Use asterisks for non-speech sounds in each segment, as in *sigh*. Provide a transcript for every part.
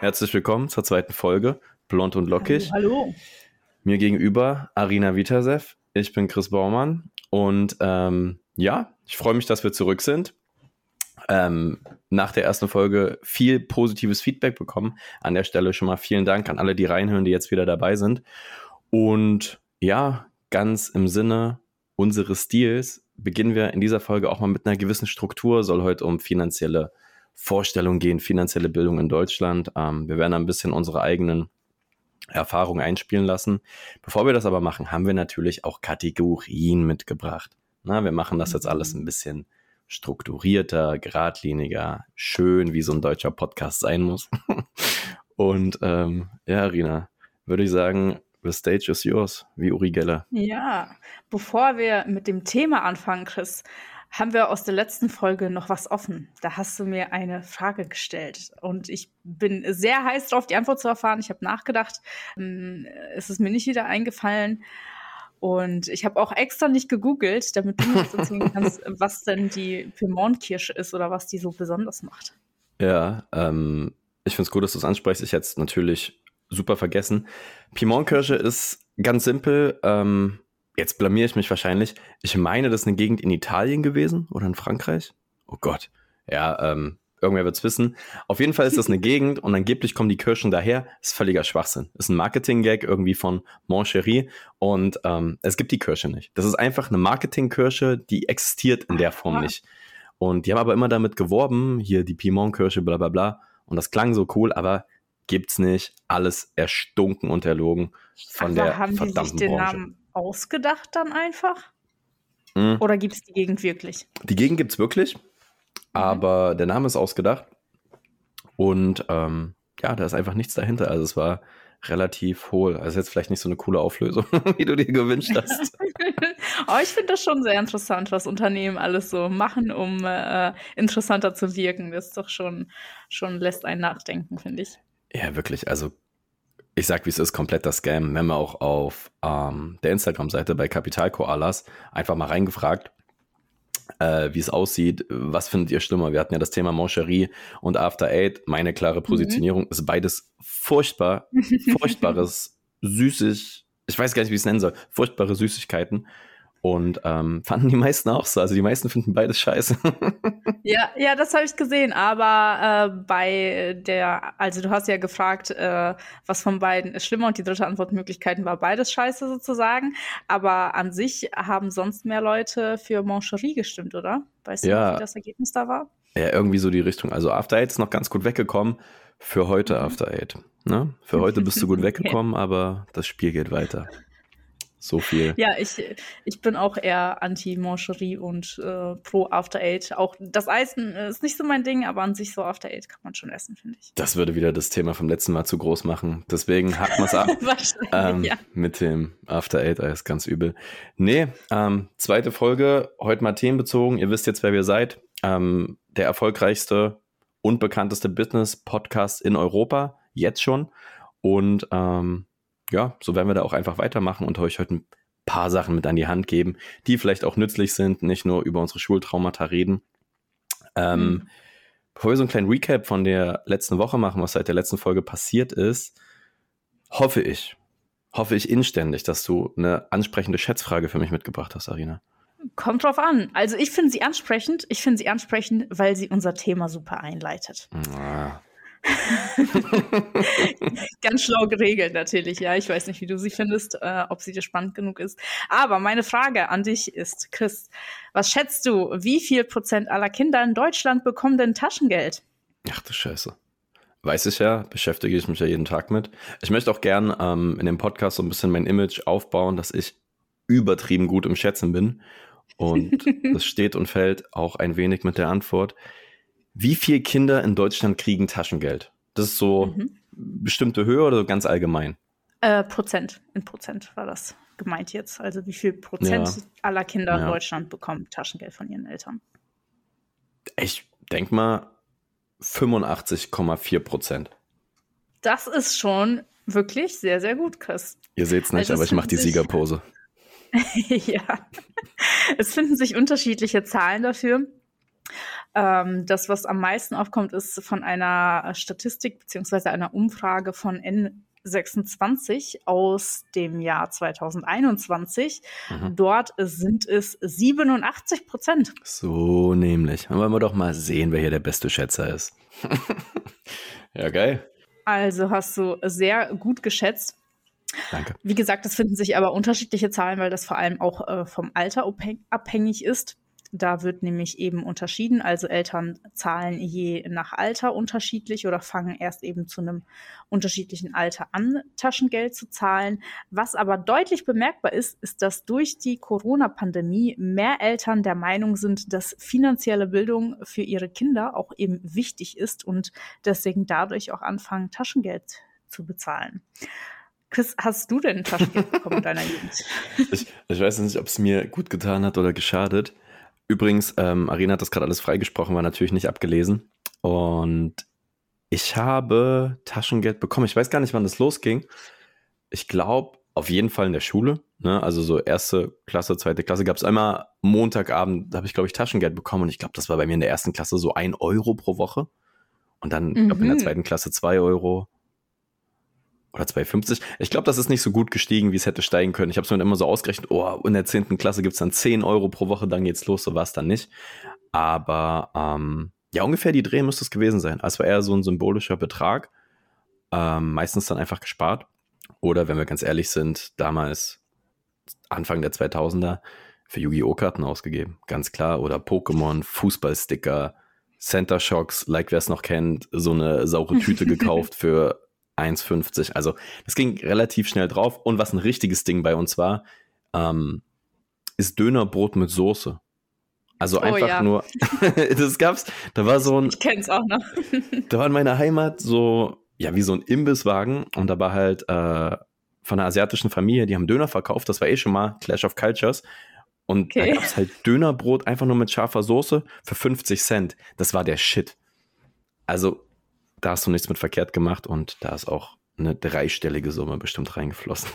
herzlich willkommen zur zweiten Folge Blond und Lockig. Hallo. hallo. Mir gegenüber Arina Vitasev. Ich bin Chris Baumann und ähm, ja, ich freue mich, dass wir zurück sind. Ähm, nach der ersten Folge viel positives Feedback bekommen. An der Stelle schon mal vielen Dank an alle, die reinhören, die jetzt wieder dabei sind. Und ja, ganz im Sinne unseres Stils beginnen wir in dieser Folge auch mal mit einer gewissen Struktur. Soll heute um finanzielle Vorstellungen gehen, finanzielle Bildung in Deutschland. Ähm, wir werden ein bisschen unsere eigenen Erfahrungen einspielen lassen. Bevor wir das aber machen, haben wir natürlich auch Kategorien mitgebracht. Na, wir machen das jetzt alles ein bisschen strukturierter, geradliniger, schön, wie so ein deutscher Podcast sein muss. *laughs* Und ähm, ja, Rina, würde ich sagen, the stage is yours, wie Uri Geller. Ja, bevor wir mit dem Thema anfangen, Chris, haben wir aus der letzten Folge noch was offen. Da hast du mir eine Frage gestellt und ich bin sehr heiß drauf, die Antwort zu erfahren. Ich habe nachgedacht, ähm, es ist mir nicht wieder eingefallen. Und ich habe auch extra nicht gegoogelt, damit du mir erzählen *laughs* kannst, was denn die Piemont-Kirsche ist oder was die so besonders macht. Ja, ähm, ich finde es gut, dass du es ansprichst. Ich hätte es natürlich super vergessen. Piemont-Kirsche ist ganz simpel. Ähm, jetzt blamier ich mich wahrscheinlich. Ich meine, das ist eine Gegend in Italien gewesen oder in Frankreich. Oh Gott. Ja, ähm, irgendwer wird's wissen. Auf jeden Fall ist das eine *laughs* Gegend und angeblich kommen die Kirschen daher. Das ist völliger Schwachsinn. Ist ein Marketing-Gag irgendwie von Moncherie und ähm, es gibt die Kirsche nicht. Das ist einfach eine Marketing-Kirsche, die existiert in der Form nicht. Und die haben aber immer damit geworben, hier die Piemont-Kirsche, bla bla bla. Und das klang so cool, aber gibt's nicht. Alles erstunken und erlogen von aber der haben verdammten die sich den Branche. Namen ausgedacht dann einfach? Mhm. Oder gibt es die Gegend wirklich? Die Gegend gibt es wirklich, mhm. aber der Name ist ausgedacht. Und ähm, ja, da ist einfach nichts dahinter. Also es war relativ hohl. Also jetzt vielleicht nicht so eine coole Auflösung, *laughs* wie du dir gewünscht hast. *laughs* oh, ich finde das schon sehr interessant, was Unternehmen alles so machen, um äh, interessanter zu wirken. Das ist doch schon, schon lässt einen nachdenken, finde ich. Ja, wirklich. Also ich sag, wie es ist, kompletter Scam. Wir haben auch auf ähm, der Instagram-Seite bei Kapital Koalas einfach mal reingefragt, äh, wie es aussieht. Was findet ihr schlimmer? Wir hatten ja das Thema Moncherie und After Eight. Meine klare mhm. Positionierung mhm. ist beides furchtbar, *laughs* furchtbares, süßig, ich weiß gar nicht, wie ich es nennen soll, furchtbare Süßigkeiten. Und ähm, *laughs* fanden die meisten auch so. Also die meisten finden beides scheiße. *laughs* ja, ja, das habe ich gesehen. Aber äh, bei der, also du hast ja gefragt, äh, was von beiden ist schlimmer und die dritte Antwortmöglichkeiten war beides scheiße sozusagen. Aber an sich haben sonst mehr Leute für Mancherie gestimmt, oder? Weißt du, ja. wie das Ergebnis da war? Ja, irgendwie so die Richtung. Also After Eight ist noch ganz gut weggekommen. Für heute mhm. After Eight. Ne? Für heute bist du gut *laughs* weggekommen, okay. aber das Spiel geht weiter. So viel. Ja, ich, ich bin auch eher anti-Mancherie und äh, pro After Eight. Auch das Eisen ist nicht so mein Ding, aber an sich so After Eight kann man schon essen, finde ich. Das würde wieder das Thema vom letzten Mal zu groß machen. Deswegen hacken wir es ab. *laughs* ähm, ja. Mit dem After Eight Eis, ganz übel. Nee, ähm, zweite Folge, heute mal themenbezogen. Ihr wisst jetzt, wer wir seid. Ähm, der erfolgreichste und bekannteste Business-Podcast in Europa, jetzt schon. Und ähm, ja, so werden wir da auch einfach weitermachen und euch heute ein paar Sachen mit an die Hand geben, die vielleicht auch nützlich sind, nicht nur über unsere Schultraumata reden. Ähm, mhm. Bevor wir so einen kleinen Recap von der letzten Woche machen, was seit der letzten Folge passiert ist, hoffe ich, hoffe ich inständig, dass du eine ansprechende Schätzfrage für mich mitgebracht hast, Arina. Kommt drauf an. Also ich finde sie ansprechend. Ich finde sie ansprechend, weil sie unser Thema super einleitet. Ah. *laughs* Ganz schlau geregelt natürlich, ja. Ich weiß nicht, wie du sie findest, äh, ob sie dir spannend genug ist. Aber meine Frage an dich ist, Chris, was schätzt du, wie viel Prozent aller Kinder in Deutschland bekommen denn Taschengeld? Ach du Scheiße. Weiß ich ja, beschäftige ich mich ja jeden Tag mit. Ich möchte auch gern ähm, in dem Podcast so ein bisschen mein Image aufbauen, dass ich übertrieben gut im Schätzen bin. Und *laughs* das steht und fällt auch ein wenig mit der Antwort. Wie viele Kinder in Deutschland kriegen Taschengeld? Das ist so mhm. bestimmte Höhe oder so ganz allgemein? Äh, Prozent. In Prozent war das gemeint jetzt. Also wie viel Prozent ja. aller Kinder ja. in Deutschland bekommen Taschengeld von ihren Eltern? Ich denke mal 85,4 Prozent. Das ist schon wirklich sehr, sehr gut, Chris. Ihr seht es nicht, also aber ich mache die Siegerpose. *laughs* ja. Es finden sich unterschiedliche Zahlen dafür. Ähm, das, was am meisten aufkommt, ist von einer Statistik beziehungsweise einer Umfrage von N26 aus dem Jahr 2021. Mhm. Dort sind es 87 Prozent. So nämlich. Dann wollen wir doch mal sehen, wer hier der beste Schätzer ist. *laughs* ja, geil. Also hast du sehr gut geschätzt. Danke. Wie gesagt, es finden sich aber unterschiedliche Zahlen, weil das vor allem auch äh, vom Alter abhängig ist. Da wird nämlich eben unterschieden. Also Eltern zahlen je nach Alter unterschiedlich oder fangen erst eben zu einem unterschiedlichen Alter an, Taschengeld zu zahlen. Was aber deutlich bemerkbar ist, ist, dass durch die Corona-Pandemie mehr Eltern der Meinung sind, dass finanzielle Bildung für ihre Kinder auch eben wichtig ist und deswegen dadurch auch anfangen, Taschengeld zu bezahlen. Chris, hast du denn Taschengeld bekommen in deiner *laughs* Jugend? Ich, ich weiß nicht, ob es mir gut getan hat oder geschadet. Übrigens, ähm, Arena hat das gerade alles freigesprochen, war natürlich nicht abgelesen. Und ich habe Taschengeld bekommen. Ich weiß gar nicht, wann das losging. Ich glaube, auf jeden Fall in der Schule. Ne? Also so erste Klasse, zweite Klasse gab es einmal Montagabend, da habe ich, glaube ich, Taschengeld bekommen. Und ich glaube, das war bei mir in der ersten Klasse so ein Euro pro Woche. Und dann, mhm. glaube in der zweiten Klasse zwei Euro oder 2,50. Ich glaube, das ist nicht so gut gestiegen, wie es hätte steigen können. Ich habe es mir immer so ausgerechnet, oh, in der 10. Klasse gibt es dann 10 Euro pro Woche, dann geht's los, so war es dann nicht. Aber ähm, ja, ungefähr die Dreh müsste es gewesen sein. Also war eher so ein symbolischer Betrag. Ähm, meistens dann einfach gespart. Oder wenn wir ganz ehrlich sind, damals Anfang der 2000er für Yu-Gi-Oh! Karten ausgegeben. Ganz klar. Oder Pokémon, Fußballsticker, Center Shocks, like wer es noch kennt, so eine saure Tüte *laughs* gekauft für 1,50. Also das ging relativ schnell drauf. Und was ein richtiges Ding bei uns war, ähm, ist Dönerbrot mit Soße. Also oh, einfach ja. nur, *laughs* das gab's, da war so ein. Ich kenn's auch noch. *laughs* da war in meiner Heimat so, ja, wie so ein Imbisswagen und da war halt äh, von einer asiatischen Familie, die haben Döner verkauft, das war eh schon mal Clash of Cultures. Und okay. da gab's halt Dönerbrot einfach nur mit scharfer Soße für 50 Cent. Das war der Shit. Also da hast du nichts mit verkehrt gemacht und da ist auch eine dreistellige Summe bestimmt reingeflossen.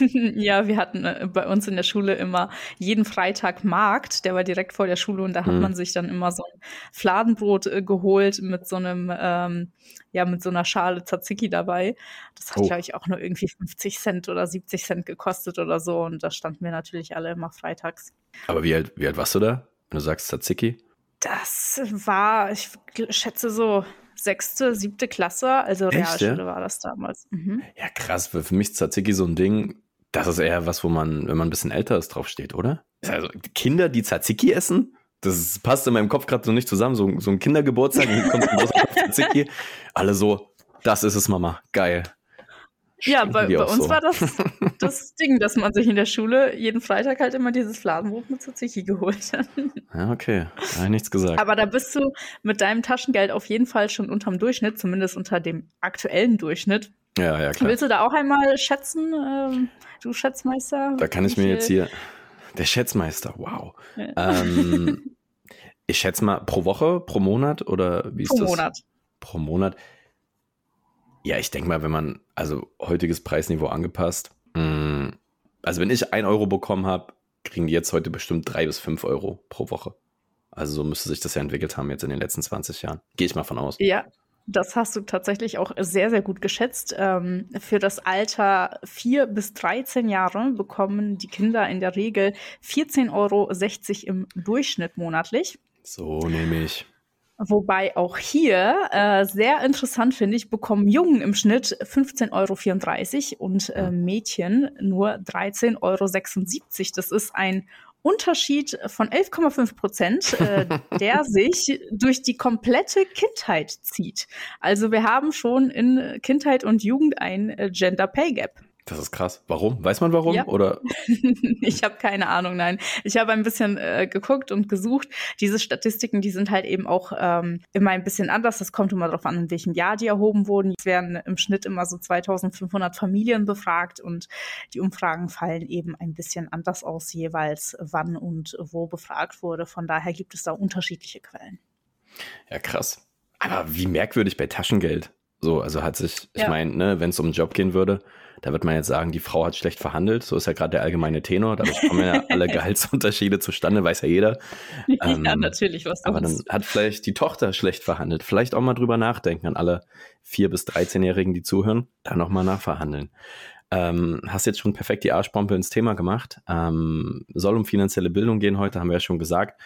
*laughs* ja, wir hatten äh, bei uns in der Schule immer jeden Freitag Markt, der war direkt vor der Schule und da hat mhm. man sich dann immer so ein Fladenbrot äh, geholt mit so einem, ähm, ja, mit so einer Schale Tzatziki dabei. Das hat, oh. glaube ich, auch nur irgendwie 50 Cent oder 70 Cent gekostet oder so und da standen wir natürlich alle immer freitags. Aber wie alt, wie alt warst du da, wenn du sagst Tzatziki? Das war, ich schätze so sechste, siebte Klasse, also Echt, Realschule ja? war das damals. Mhm. Ja, krass, für mich ist Tzatziki so ein Ding, das ist eher was, wo man, wenn man ein bisschen älter ist, draufsteht, oder? Also Kinder, die Tzatziki essen, das passt in meinem Kopf gerade so nicht zusammen. So, so ein Kindergeburtstag, hier *laughs* kommt ein großer Tzatziki. Alle so, das ist es, Mama, geil. Ja, bei, bei uns so. war das *laughs* das Ding, dass man sich in der Schule jeden Freitag halt immer dieses Fladenbrot mit Tzatziki geholt hat. Ja, okay. Da habe nichts gesagt. Aber da bist du mit deinem Taschengeld auf jeden Fall schon unterm Durchschnitt, zumindest unter dem aktuellen Durchschnitt. Ja, ja, klar. Willst du da auch einmal schätzen, ähm, du Schätzmeister? Da kann ich mir jetzt hier. Der Schätzmeister, wow. Ja. Ähm, *laughs* ich schätze mal pro Woche, pro Monat oder wie ist pro das? Pro Monat. Pro Monat. Ja, ich denke mal, wenn man, also heutiges Preisniveau angepasst, mh, mm, also wenn ich ein Euro bekommen habe, kriegen die jetzt heute bestimmt drei bis fünf Euro pro Woche. Also so müsste sich das ja entwickelt haben jetzt in den letzten 20 Jahren. Gehe ich mal von aus. Ja, das hast du tatsächlich auch sehr, sehr gut geschätzt. Ähm, für das Alter 4 bis 13 Jahre bekommen die Kinder in der Regel 14,60 Euro im Durchschnitt monatlich. So nehme ich. Wobei auch hier äh, sehr interessant finde ich, bekommen Jungen im Schnitt 15,34 Euro und äh, Mädchen nur 13,76 Euro. Das ist ein Unterschied von 11,5 Prozent, äh, *laughs* der sich durch die komplette Kindheit zieht. Also wir haben schon in Kindheit und Jugend ein äh, Gender Pay Gap. Das ist krass. Warum? Weiß man warum? Ja. Oder? *laughs* ich habe keine Ahnung, nein. Ich habe ein bisschen äh, geguckt und gesucht. Diese Statistiken, die sind halt eben auch ähm, immer ein bisschen anders. Das kommt immer darauf an, in welchem Jahr die erhoben wurden. Es werden im Schnitt immer so 2500 Familien befragt und die Umfragen fallen eben ein bisschen anders aus, jeweils wann und wo befragt wurde. Von daher gibt es da unterschiedliche Quellen. Ja, krass. Aber wie merkwürdig bei Taschengeld. So, also hat sich, ich ja. meine, ne, wenn es um einen Job gehen würde, Da wird man jetzt sagen, die Frau hat schlecht verhandelt. So ist ja gerade der allgemeine Tenor. Dadurch kommen ja alle *laughs* Gehaltsunterschiede zustande, weiß ja jeder. *laughs* Ähm, ja, natürlich. Was aber dann hat vielleicht die Tochter schlecht verhandelt. Vielleicht auch mal drüber nachdenken an alle 4- bis 13-Jährigen, die zuhören, da nochmal nachverhandeln. Ähm, hast jetzt schon perfekt die Arschbombe ins Thema gemacht. Ähm, soll um finanzielle Bildung gehen heute, haben wir ja schon gesagt.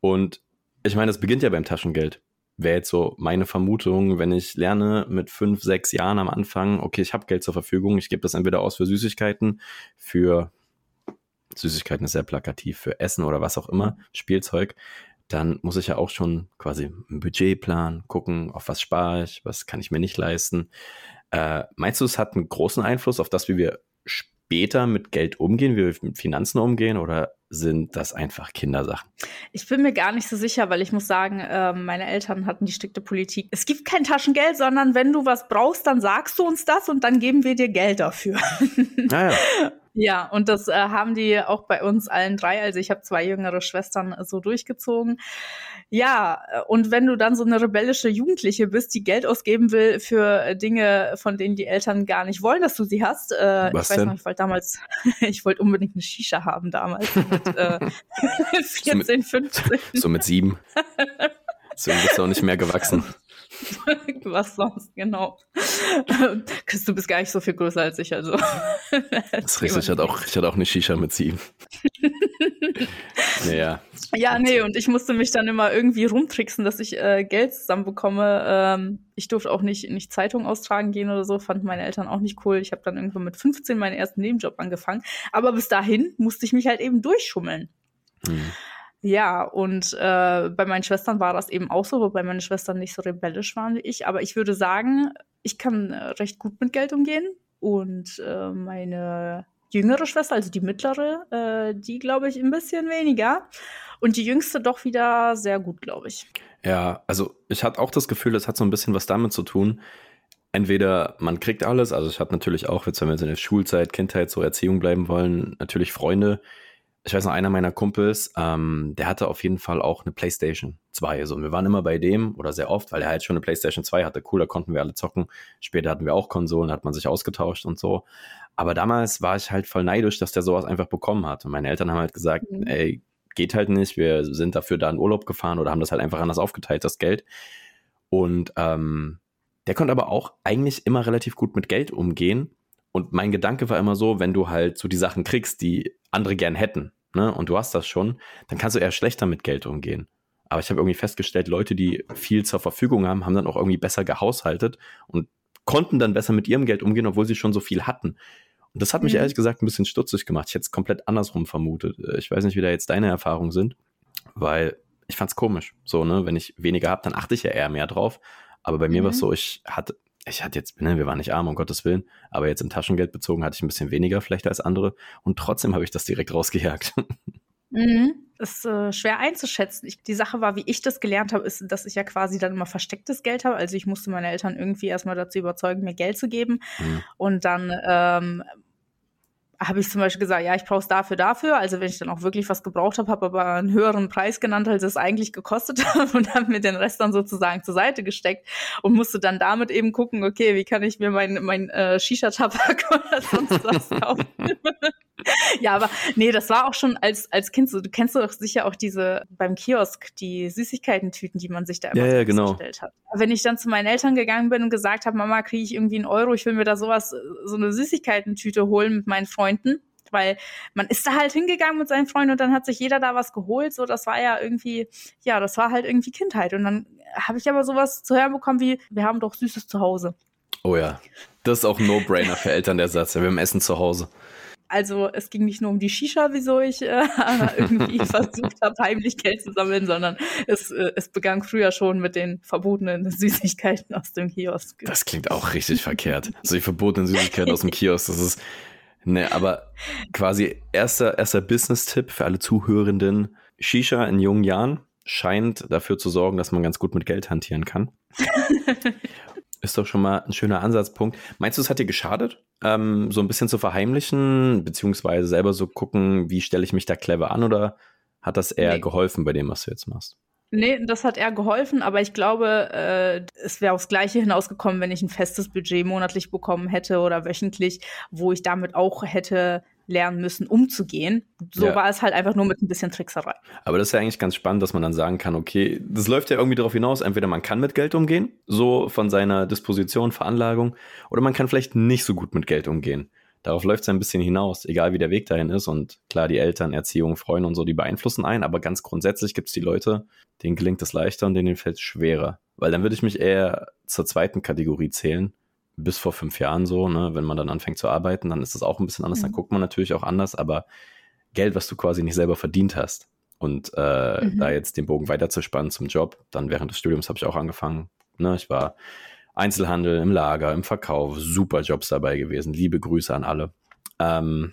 Und ich meine, es beginnt ja beim Taschengeld. Wäre jetzt so meine Vermutung, wenn ich lerne mit fünf, sechs Jahren am Anfang, okay, ich habe Geld zur Verfügung, ich gebe das entweder aus für Süßigkeiten, für Süßigkeiten ist sehr plakativ, für Essen oder was auch immer, Spielzeug, dann muss ich ja auch schon quasi ein Budgetplan gucken, auf was spare ich, was kann ich mir nicht leisten. Äh, meinst du, es hat einen großen Einfluss auf das, wie wir später mit Geld umgehen, wie wir mit Finanzen umgehen oder sind das einfach Kindersachen? Ich bin mir gar nicht so sicher, weil ich muss sagen, äh, meine Eltern hatten die strikte Politik. Es gibt kein Taschengeld, sondern wenn du was brauchst, dann sagst du uns das und dann geben wir dir Geld dafür. Naja. *laughs* Ah ja, und das äh, haben die auch bei uns allen drei. Also ich habe zwei jüngere Schwestern so durchgezogen. Ja, und wenn du dann so eine rebellische Jugendliche bist, die Geld ausgeben will für äh, Dinge, von denen die Eltern gar nicht wollen, dass du sie hast. Äh, Was ich weiß denn? noch, ich wollte damals, *laughs* ich wollte unbedingt eine Shisha haben damals mit äh, 14, *laughs* so mit, 15. So mit sieben. *laughs* Deswegen bist du auch nicht mehr gewachsen. *laughs* Was sonst, genau. Chris, du bist gar nicht so viel größer als ich, also. das ist richtig, ich hatte, auch, ich hatte auch eine Shisha mit sieben. *laughs* naja. Ja, nee, und ich musste mich dann immer irgendwie rumtricksen, dass ich äh, Geld zusammenbekomme. Ähm, ich durfte auch nicht, nicht Zeitung austragen gehen oder so, fanden meine Eltern auch nicht cool. Ich habe dann irgendwo mit 15 meinen ersten Nebenjob angefangen. Aber bis dahin musste ich mich halt eben durchschummeln. Hm. Ja, und äh, bei meinen Schwestern war das eben auch so, wobei meine Schwestern nicht so rebellisch waren wie ich. Aber ich würde sagen, ich kann äh, recht gut mit Geld umgehen. Und äh, meine jüngere Schwester, also die mittlere, äh, die glaube ich ein bisschen weniger. Und die jüngste doch wieder sehr gut, glaube ich. Ja, also ich hatte auch das Gefühl, es hat so ein bisschen was damit zu tun. Entweder man kriegt alles, also ich hatte natürlich auch, jetzt wenn wir jetzt in der Schulzeit, Kindheit, so Erziehung bleiben wollen, natürlich Freunde, ich weiß noch, einer meiner Kumpels, ähm, der hatte auf jeden Fall auch eine PlayStation 2. Also wir waren immer bei dem oder sehr oft, weil er halt schon eine PlayStation 2 hatte. Cool, da konnten wir alle zocken. Später hatten wir auch Konsolen, hat man sich ausgetauscht und so. Aber damals war ich halt voll neidisch, dass der sowas einfach bekommen hat. Und meine Eltern haben halt gesagt, mhm. ey, geht halt nicht, wir sind dafür da in Urlaub gefahren oder haben das halt einfach anders aufgeteilt, das Geld. Und ähm, der konnte aber auch eigentlich immer relativ gut mit Geld umgehen. Und mein Gedanke war immer so, wenn du halt so die Sachen kriegst, die andere gern hätten, ne, und du hast das schon, dann kannst du eher schlechter mit Geld umgehen. Aber ich habe irgendwie festgestellt, Leute, die viel zur Verfügung haben, haben dann auch irgendwie besser gehaushaltet und konnten dann besser mit ihrem Geld umgehen, obwohl sie schon so viel hatten. Und das hat mich mhm. ehrlich gesagt ein bisschen stutzig gemacht. Ich hätte es komplett andersrum vermutet. Äh, ich weiß nicht, wie da jetzt deine Erfahrungen sind, weil ich fand es komisch. So, ne, wenn ich weniger habe, dann achte ich ja eher mehr drauf. Aber bei mir war es mhm. so, ich hatte, ich hatte jetzt, ne, wir waren nicht arm, um Gottes Willen, aber jetzt im Taschengeld bezogen hatte ich ein bisschen weniger vielleicht als andere und trotzdem habe ich das direkt rausgejagt. *laughs* Mhm. Ist äh, schwer einzuschätzen. Ich, die Sache war, wie ich das gelernt habe, ist, dass ich ja quasi dann immer verstecktes Geld habe. Also ich musste meine Eltern irgendwie erstmal dazu überzeugen, mir Geld zu geben. Mhm. Und dann ähm, habe ich zum Beispiel gesagt, ja, ich brauche es dafür, dafür. Also wenn ich dann auch wirklich was gebraucht habe, habe aber einen höheren Preis genannt, als es eigentlich gekostet *laughs* hat und habe mir den Rest dann sozusagen zur Seite gesteckt und musste dann damit eben gucken, okay, wie kann ich mir mein, mein äh, Shisha-Tabak *laughs* oder sonst was kaufen. *laughs* ja, aber nee, das war auch schon als, als Kind so. Du kennst doch sicher auch diese beim Kiosk, die Süßigkeiten-Tüten, die man sich da immer ja, ja, genau. gestellt hat. Wenn ich dann zu meinen Eltern gegangen bin und gesagt habe, Mama, kriege ich irgendwie einen Euro, ich will mir da sowas, so eine Süßigkeiten-Tüte holen mit meinen Freunden, weil man ist da halt hingegangen mit seinen Freunden und dann hat sich jeder da was geholt. So, das war ja irgendwie, ja, das war halt irgendwie Kindheit. Und dann habe ich aber sowas zu hören bekommen wie, wir haben doch Süßes zu Hause. Oh ja, das ist auch ein No-Brainer für Eltern der Satz. Ja, wir haben Essen zu Hause. Also es ging nicht nur um die Shisha, wieso ich äh, *laughs* irgendwie *laughs* versucht habe, heimlich Geld zu sammeln, sondern es, äh, es begann früher schon mit den verbotenen *laughs* Süßigkeiten aus dem Kiosk. Das klingt auch richtig verkehrt. So die verbotenen Süßigkeiten aus dem Kiosk, das ist Ne, aber quasi erster, erster Business-Tipp für alle Zuhörenden. Shisha in jungen Jahren scheint dafür zu sorgen, dass man ganz gut mit Geld hantieren kann. Ist doch schon mal ein schöner Ansatzpunkt. Meinst du, es hat dir geschadet, ähm, so ein bisschen zu verheimlichen, beziehungsweise selber so gucken, wie stelle ich mich da clever an oder hat das eher nee. geholfen bei dem, was du jetzt machst? Nee, das hat eher geholfen, aber ich glaube, äh, es wäre aufs Gleiche hinausgekommen, wenn ich ein festes Budget monatlich bekommen hätte oder wöchentlich, wo ich damit auch hätte lernen müssen, umzugehen. So ja. war es halt einfach nur mit ein bisschen Trickserei. Aber das ist ja eigentlich ganz spannend, dass man dann sagen kann, okay, das läuft ja irgendwie darauf hinaus, entweder man kann mit Geld umgehen, so von seiner Disposition, Veranlagung, oder man kann vielleicht nicht so gut mit Geld umgehen. Darauf läuft es ein bisschen hinaus, egal wie der Weg dahin ist. Und klar, die Eltern, Erziehung, Freunde und so, die beeinflussen ein, aber ganz grundsätzlich gibt es die Leute, denen gelingt es leichter und denen fällt es schwerer. Weil dann würde ich mich eher zur zweiten Kategorie zählen, bis vor fünf Jahren so, ne, wenn man dann anfängt zu arbeiten, dann ist das auch ein bisschen anders, mhm. dann guckt man natürlich auch anders, aber Geld, was du quasi nicht selber verdient hast und äh, mhm. da jetzt den Bogen weiterzuspannen zum Job, dann während des Studiums habe ich auch angefangen, ne, ich war Einzelhandel, im Lager, im Verkauf, super Jobs dabei gewesen, liebe Grüße an alle. Ähm,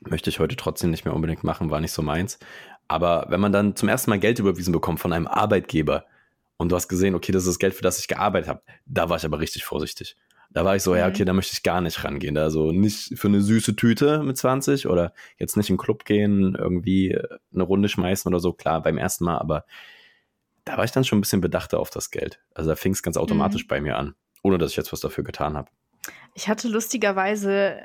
möchte ich heute trotzdem nicht mehr unbedingt machen, war nicht so meins. Aber wenn man dann zum ersten Mal Geld überwiesen bekommt von einem Arbeitgeber, und du hast gesehen, okay, das ist das Geld, für das ich gearbeitet habe. Da war ich aber richtig vorsichtig. Da war ich so, mhm. ja, okay, da möchte ich gar nicht rangehen. Also nicht für eine süße Tüte mit 20 oder jetzt nicht in den Club gehen, irgendwie eine Runde schmeißen oder so. Klar, beim ersten Mal, aber da war ich dann schon ein bisschen bedachter auf das Geld. Also da fing es ganz automatisch mhm. bei mir an, ohne dass ich jetzt was dafür getan habe. Ich hatte lustigerweise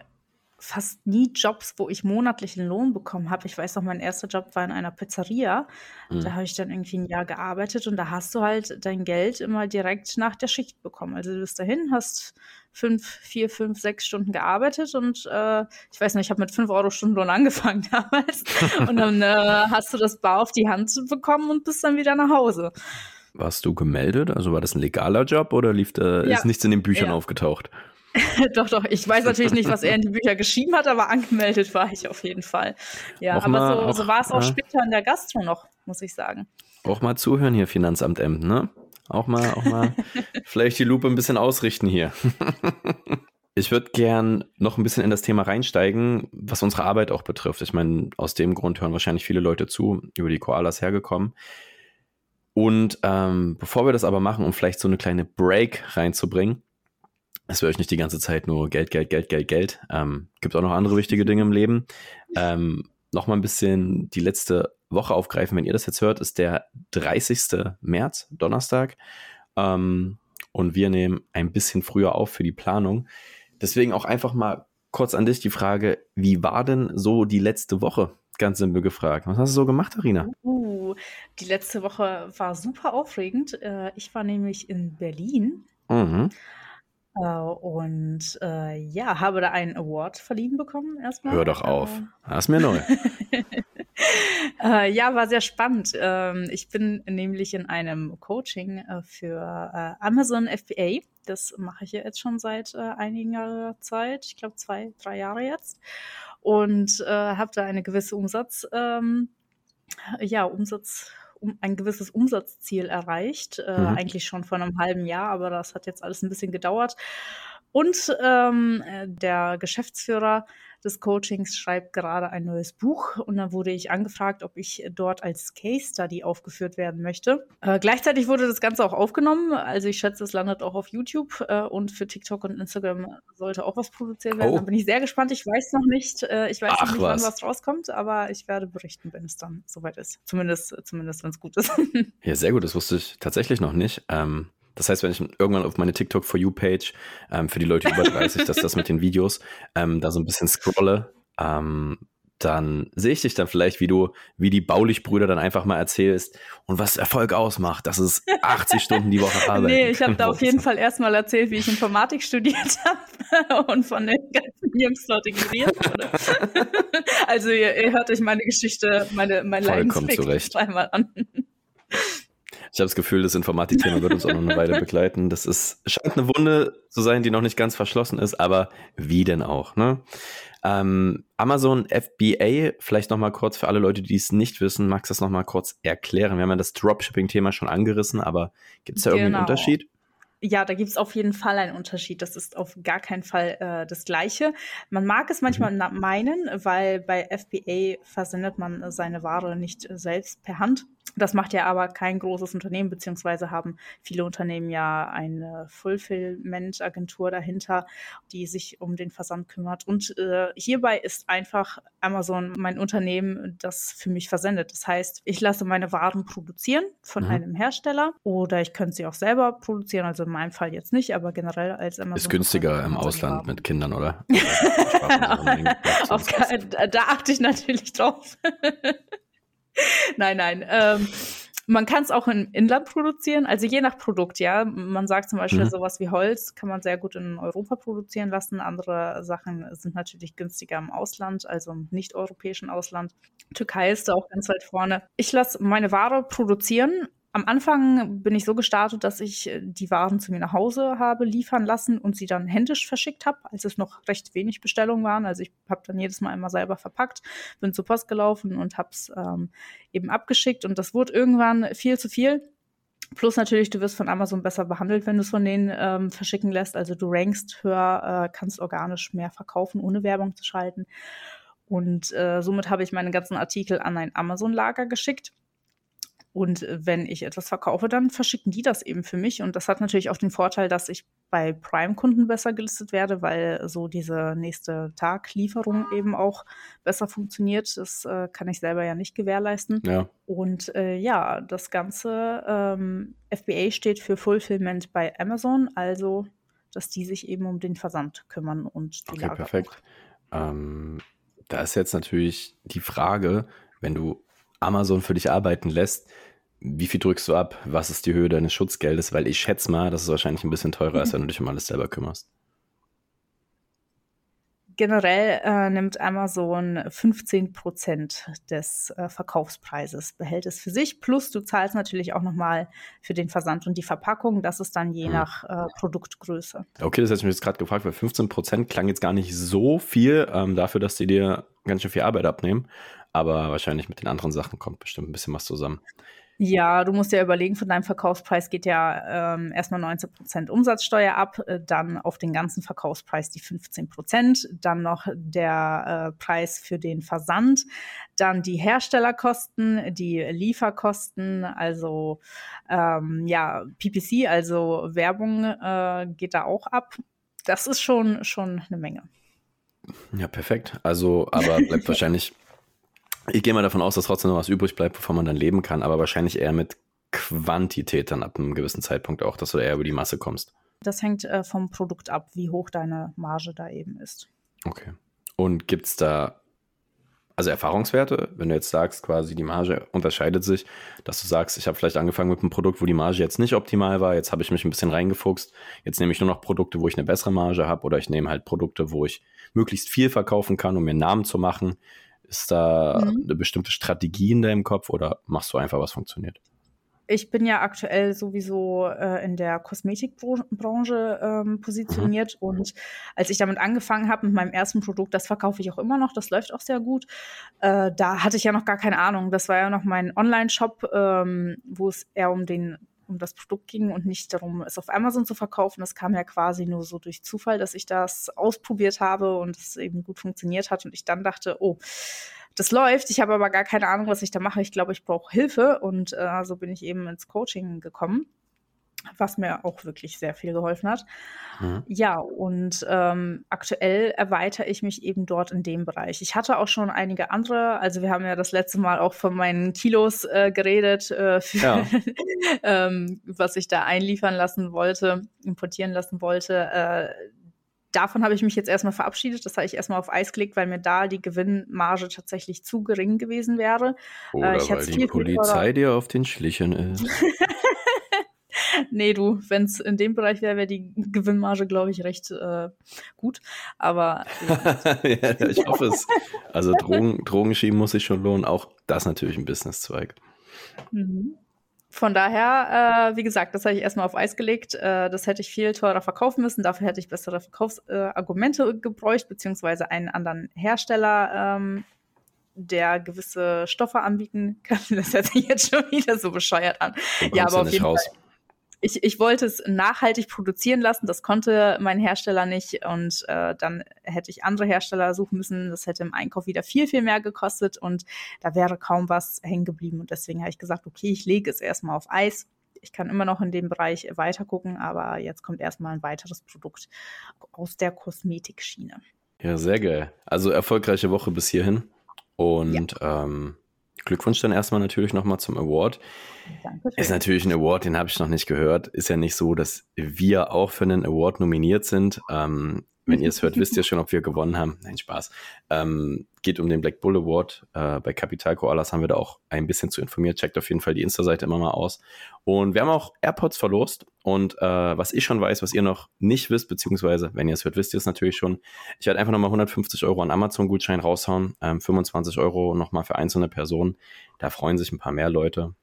fast nie Jobs, wo ich monatlichen Lohn bekommen habe. Ich weiß noch, mein erster Job war in einer Pizzeria. Mhm. Da habe ich dann irgendwie ein Jahr gearbeitet und da hast du halt dein Geld immer direkt nach der Schicht bekommen. Also du bist dahin, hast fünf, vier, fünf, sechs Stunden gearbeitet und äh, ich weiß nicht, ich habe mit fünf Euro Stundenlohn *laughs* angefangen damals. und dann äh, hast du das Bar auf die Hand bekommen und bist dann wieder nach Hause. Warst du gemeldet? Also war das ein legaler Job oder lief da, ja. ist nichts in den Büchern ja. aufgetaucht? *laughs* doch, doch. Ich weiß natürlich nicht, was er in die Bücher geschrieben hat, aber angemeldet war ich auf jeden Fall. Ja, auch aber mal, so, auch, so war es auch ja. später in der Gastro noch, muss ich sagen. Auch mal zuhören hier, Finanzamt M, ne? Auch mal, auch mal *laughs* vielleicht die Lupe ein bisschen ausrichten hier. ich würde gern noch ein bisschen in das Thema reinsteigen, was unsere Arbeit auch betrifft. Ich meine, aus dem Grund hören wahrscheinlich viele Leute zu, über die Koalas hergekommen. Und ähm, bevor wir das aber machen, um vielleicht so eine kleine Break reinzubringen, es wird euch nicht die ganze Zeit nur Geld, Geld, Geld, Geld, Geld. Ähm, gibt auch noch andere wichtige Dinge im Leben. Ähm, noch mal ein bisschen die letzte Woche aufgreifen. Wenn ihr das jetzt hört, ist der 30. März, Donnerstag. Ähm, und wir nehmen ein bisschen früher auf für die Planung. Deswegen auch einfach mal kurz an dich die Frage, wie war denn so die letzte Woche? Ganz simpel gefragt. Was hast du so gemacht, Arina? Uh, die letzte Woche war super aufregend. Äh, ich war nämlich in Berlin. Mhm. Äh, und äh, ja, habe da einen Award verliehen bekommen erstmal. Hör doch auf. Äh, das ist mir neu. *laughs* äh, ja, war sehr spannend. Ähm, ich bin nämlich in einem Coaching äh, für äh, Amazon FBA. Das mache ich ja jetzt schon seit einiger Zeit. Ich glaube zwei, drei Jahre jetzt. Und äh, habe da eine gewisse Umsatz, ähm, ja, Umsatz um, ein gewisses Umsatzziel erreicht, äh, mhm. eigentlich schon vor einem halben Jahr, aber das hat jetzt alles ein bisschen gedauert. Und ähm, äh, der Geschäftsführer des Coachings schreibt gerade ein neues Buch und dann wurde ich angefragt, ob ich dort als Case Study aufgeführt werden möchte. Äh, gleichzeitig wurde das Ganze auch aufgenommen, also ich schätze, es landet auch auf YouTube äh, und für TikTok und Instagram sollte auch was produziert werden. Oh. Da bin ich sehr gespannt. Ich weiß noch nicht, äh, ich weiß Ach, noch nicht, was. wann was rauskommt, aber ich werde berichten, wenn es dann soweit ist. Zumindest, zumindest wenn es gut ist. *laughs* ja, sehr gut. Das wusste ich tatsächlich noch nicht. Ähm das heißt, wenn ich irgendwann auf meine TikTok For You Page ähm, für die Leute über 30, dass das mit den Videos ähm, da so ein bisschen scrolle, ähm, dann sehe ich dich dann vielleicht, wie du, wie die Baulich-Brüder dann einfach mal erzählst und was Erfolg ausmacht. Das ist 80 Stunden die Woche Arbeit. Nee, ich habe da *laughs* auf jeden Fall erstmal erzählt, wie ich Informatik studiert *laughs* habe und von den ganzen Jungs dort ignoriert wurde. *laughs* also ihr, ihr, hört euch meine Geschichte, meine, mein Leidensweg zweimal an. Ich habe das Gefühl, das Informatikthema wird uns auch noch eine Weile *laughs* begleiten. Das ist, scheint eine Wunde zu sein, die noch nicht ganz verschlossen ist, aber wie denn auch, ne? Ähm, Amazon FBA, vielleicht nochmal kurz für alle Leute, die es nicht wissen, magst du das nochmal kurz erklären? Wir haben ja das Dropshipping-Thema schon angerissen, aber gibt es da genau. irgendeinen Unterschied? Ja, da gibt es auf jeden Fall einen Unterschied. Das ist auf gar keinen Fall äh, das Gleiche. Man mag es manchmal mhm. meinen, weil bei FBA versendet man seine Ware nicht selbst per Hand, Das macht ja aber kein großes Unternehmen, beziehungsweise haben viele Unternehmen ja eine Fulfillment-Agentur dahinter, die sich um den Versand kümmert. Und äh, hierbei ist einfach Amazon mein Unternehmen, das für mich versendet. Das heißt, ich lasse meine Waren produzieren von mhm. einem Hersteller oder ich könnte sie auch selber produzieren. Also in meinem Fall jetzt nicht, aber generell als Amazon. Ist günstiger im Ausland mit Kindern, oder? *laughs* *laughs* Auf, da achte ich natürlich drauf. *laughs* nein, nein. Ähm, man kann es auch im Inland produzieren, also je nach Produkt, ja. Man sagt zum Beispiel mhm. sowas wie Holz kann man sehr gut in Europa produzieren lassen. Andere Sachen sind natürlich günstiger im Ausland, also im nicht-europäischen Ausland. Türkei ist da auch ganz weit vorne. Ich lasse meine Ware produzieren am Anfang bin ich so gestartet, dass ich äh, die Waren zu mir nach Hause habe liefern lassen und sie dann händisch verschickt habe, als es noch recht wenig Bestellungen waren. Also ich habe dann jedes Mal einmal selber verpackt, bin zur Post gelaufen und habe es ähm, eben abgeschickt. Und das wurde irgendwann viel zu viel. Plus natürlich, du wirst von Amazon besser behandelt, wenn du es von denen ähm, verschicken lässt. Also du rankst höher, äh, kannst organisch mehr verkaufen, ohne Werbung zu schalten. Und äh, somit habe ich meine ganzen Artikel an ein Amazon-Lager geschickt und äh, wenn ich etwas verkaufe, dann verschicken die das eben für mich. Und das hat natürlich auch den Vorteil, dass ich bei Prime-Kunden besser gelistet werde, weil so diese nächste Taglieferung eben auch besser funktioniert. Das äh, kann ich selber ja nicht gewährleisten. Ja. Und äh, ja, das ganze ähm, FBA steht für Fulfillment bei Amazon, also dass die sich eben um den Versand kümmern und die Okay, Lager perfekt. Ähm, da ist jetzt natürlich die Frage, wenn du Amazon für dich arbeiten lässt, wie viel drückst du ab? Was ist die Höhe deines Schutzgeldes? Weil ich schätze mal, das ist wahrscheinlich ein bisschen teurer, als wenn du dich um alles selber kümmerst. Generell äh, nimmt Amazon 15 Prozent des äh, Verkaufspreises, behält es für sich. Plus du zahlst natürlich auch nochmal für den Versand und die Verpackung. Das ist dann je hm. nach äh, Produktgröße. Okay, das hätte ich mich jetzt gerade gefragt, weil 15 Prozent klang jetzt gar nicht so viel ähm, dafür, dass die dir ganz schön viel Arbeit abnehmen. Aber wahrscheinlich mit den anderen Sachen kommt bestimmt ein bisschen was zusammen. Ja, du musst ja überlegen, von deinem Verkaufspreis geht ja ähm, erstmal 19 Prozent Umsatzsteuer ab, äh, dann auf den ganzen Verkaufspreis die 15 Prozent, dann noch der äh, Preis für den Versand, dann die Herstellerkosten, die Lieferkosten, also ähm, ja, PPC, also Werbung äh, geht da auch ab. Das ist schon, schon eine Menge. Ja, perfekt. Also, aber bleibt *laughs* wahrscheinlich ich gehe mal davon aus, dass trotzdem noch was übrig bleibt, wovon man dann leben kann, aber wahrscheinlich eher mit Quantität dann ab einem gewissen Zeitpunkt auch, dass du eher über die Masse kommst. Das hängt äh, vom Produkt ab, wie hoch deine Marge da eben ist. Okay. Und gibt es da also Erfahrungswerte, wenn du jetzt sagst, quasi die Marge unterscheidet sich, dass du sagst, ich habe vielleicht angefangen mit einem Produkt, wo die Marge jetzt nicht optimal war, jetzt habe ich mich ein bisschen reingefuchst, jetzt nehme ich nur noch Produkte, wo ich eine bessere Marge habe oder ich nehme halt Produkte, wo ich möglichst viel verkaufen kann, um mir einen Namen zu machen. Ist da mhm. eine bestimmte Strategie in deinem Kopf oder machst du einfach, was funktioniert? Ich bin ja aktuell sowieso äh, in der Kosmetikbranche ähm, positioniert mhm. und als ich damit angefangen habe mit meinem ersten Produkt, das verkaufe ich auch immer noch, das läuft auch sehr gut. Äh, da hatte ich ja noch gar keine Ahnung. Das war ja noch mein Online-Shop, ähm, wo es eher um den um das Produkt ging und nicht darum, es auf Amazon zu verkaufen. Das kam ja quasi nur so durch Zufall, dass ich das ausprobiert habe und es eben gut funktioniert hat und ich dann dachte, oh, das läuft. Ich habe aber gar keine Ahnung, was ich da mache. Ich glaube, ich brauche Hilfe und äh, so bin ich eben ins Coaching gekommen was mir auch wirklich sehr viel geholfen hat. Mhm. Ja, und ähm, aktuell erweitere ich mich eben dort in dem Bereich. Ich hatte auch schon einige andere, also wir haben ja das letzte Mal auch von meinen Kilos äh, geredet, äh, für, ja. *laughs* ähm, was ich da einliefern lassen wollte, importieren lassen wollte. Äh, davon habe ich mich jetzt erstmal verabschiedet. Das habe ich erstmal auf Eis gelegt, weil mir da die Gewinnmarge tatsächlich zu gering gewesen wäre. Oder äh, weil die Polizei dir auf den Schlichen ist. *laughs* *laughs* nee, du, wenn es in dem Bereich wäre, wäre die Gewinnmarge, glaube ich, recht äh, gut. Aber. ja, *laughs* ich hoffe es. Also Drogen, *laughs* Drogen schieben muss sich schon lohnen. Auch das natürlich ein Businesszweig. Mhm. Von daher, äh, wie gesagt, das habe ich erstmal auf Eis gelegt. Äh, das hätte ich viel teurer verkaufen müssen. Dafür hätte ich bessere Verkaufsargumente äh, gebräucht, beziehungsweise einen anderen Hersteller, ähm, der gewisse Stoffe anbieten kann. Das hört sich jetzt schon wieder so bescheuert an. Ja, aber auf jeden raus. Fall ich, ich wollte es nachhaltig produzieren lassen. Das konnte mein Hersteller nicht. Und äh, dann hätte ich andere Hersteller suchen müssen. Das hätte im Einkauf wieder viel, viel mehr gekostet. Und da wäre kaum was hängen geblieben. Und deswegen habe ich gesagt, okay, ich lege es erstmal auf Eis. Ich kann immer noch in dem Bereich weiter gucken, aber jetzt kommt erstmal ein weiteres Produkt aus der Kosmetikschiene. Ja, sehr geil. Also erfolgreiche Woche bis hierhin. Und ja. ähm, Glückwunsch dann erstmal natürlich nochmal zum Award. Dankeschön. Ist natürlich ein Award, den habe ich noch nicht gehört. Ist ja nicht so, dass wir auch für einen Award nominiert sind. Ähm, wenn ihr es hört, wisst ihr *laughs* schon, ob wir gewonnen haben. Nein, Spaß. Ähm, geht um den Black Bull Award. Äh, bei Capital Koalas haben wir da auch ein bisschen zu informiert. Checkt auf jeden Fall die Insta-Seite immer mal aus. Und wir haben auch AirPods verlost. Und äh, was ich schon weiß, was ihr noch nicht wisst, beziehungsweise, wenn ihr es hört, wisst ihr es natürlich schon. Ich werde einfach nochmal 150 Euro an Amazon-Gutschein raushauen. Ähm, 25 Euro nochmal für einzelne Personen. Da freuen sich ein paar mehr Leute.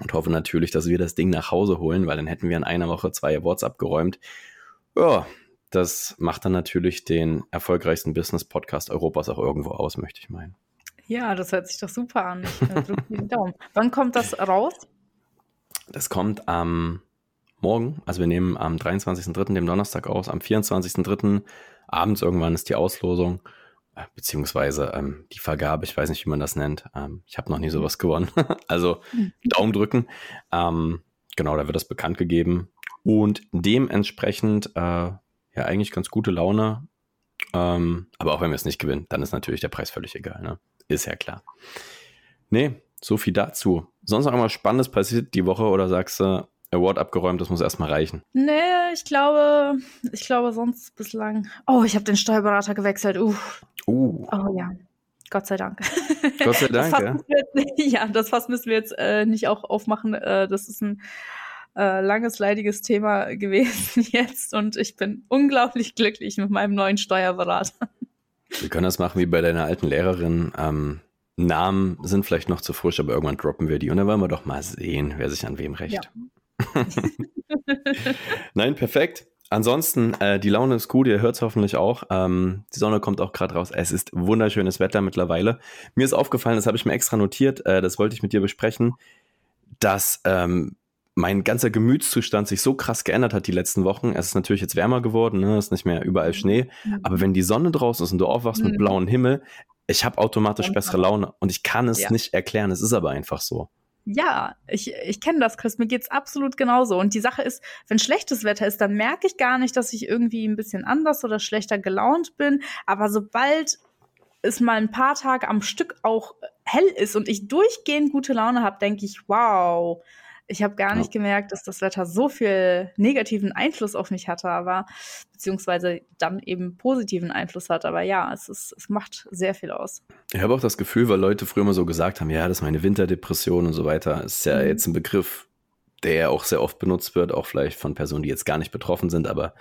Und hoffe natürlich, dass wir das Ding nach Hause holen, weil dann hätten wir in einer Woche zwei Awards abgeräumt. Ja, das macht dann natürlich den erfolgreichsten Business-Podcast Europas auch irgendwo aus, möchte ich meinen. Ja, das hört sich doch super an. Äh, drücke den Daumen. Wann kommt das raus? Das kommt am morgen, also wir nehmen am 23.03., dem Donnerstag aus, am 24.03. abends irgendwann ist die Auslosung, äh, beziehungsweise ähm, die Vergabe, ich weiß nicht, wie man das nennt. Ähm, ich habe noch nie sowas gewonnen. *laughs* also. Daumen drücken. Ähm, genau, da wird das bekannt gegeben. Und dementsprechend äh, ja eigentlich ganz gute Laune. Ähm, aber auch wenn wir es nicht gewinnen, dann ist natürlich der Preis völlig egal. Ne? Ist ja klar. Nee, so viel dazu. Sonst noch irgendwas Spannendes passiert die Woche oder sagst du, Award abgeräumt, das muss erstmal reichen? Nee, ich glaube, ich glaube sonst bislang. Oh, ich habe den Steuerberater gewechselt. Uh. Uh. Oh ja. Gott sei Dank. Gott sei Dank, ja. Jetzt, *laughs* ja, das Fass müssen wir jetzt äh, nicht auch aufmachen. Äh, das ist ein äh, langes, leidiges Thema *laughs* gewesen jetzt und ich bin unglaublich glücklich mit meinem neuen Steuerberater. Wir können das machen wie bei deiner alten Lehrerin. Ähm, Namen sind vielleicht noch zu frisch, aber irgendwann droppen wir die und dann wollen wir doch mal sehen, wer sich an wem rächt. Ja. *laughs* *laughs* Nein, perfekt. Ansonsten, äh, die Laune ist gut, ihr hört es hoffentlich auch. Ähm, die Sonne kommt auch gerade raus. Es ist wunderschönes Wetter mittlerweile. Mir ist aufgefallen, das habe ich mir extra notiert, äh, das wollte ich mit dir besprechen, dass ähm, mein ganzer Gemütszustand sich so krass geändert hat die letzten Wochen. Es ist natürlich jetzt wärmer geworden, ne? es ist nicht mehr überall Schnee. Mhm. Aber wenn die Sonne draußen ist und du aufwachst mhm. mit blauem Himmel, ich habe automatisch ja. bessere Laune und ich kann es ja. nicht erklären. Es ist aber einfach so. Ja, ich, ich kenne das, Chris. Mir geht's absolut genauso. Und die Sache ist, wenn schlechtes Wetter ist, dann merke ich gar nicht, dass ich irgendwie ein bisschen anders oder schlechter gelaunt bin. Aber sobald es mal ein paar Tage am Stück auch hell ist und ich durchgehend gute Laune habe, denke ich, wow, ich habe gar nicht gemerkt, dass das Wetter so viel negativen Einfluss auf mich hatte, aber beziehungsweise dann eben positiven Einfluss hat. Aber ja, es, ist, es macht sehr viel aus. Ich habe auch das Gefühl, weil Leute früher immer so gesagt haben, ja, das ist meine Winterdepression und so weiter, ist ja mhm. jetzt ein Begriff, der auch sehr oft benutzt wird, auch vielleicht von Personen, die jetzt gar nicht betroffen sind, aber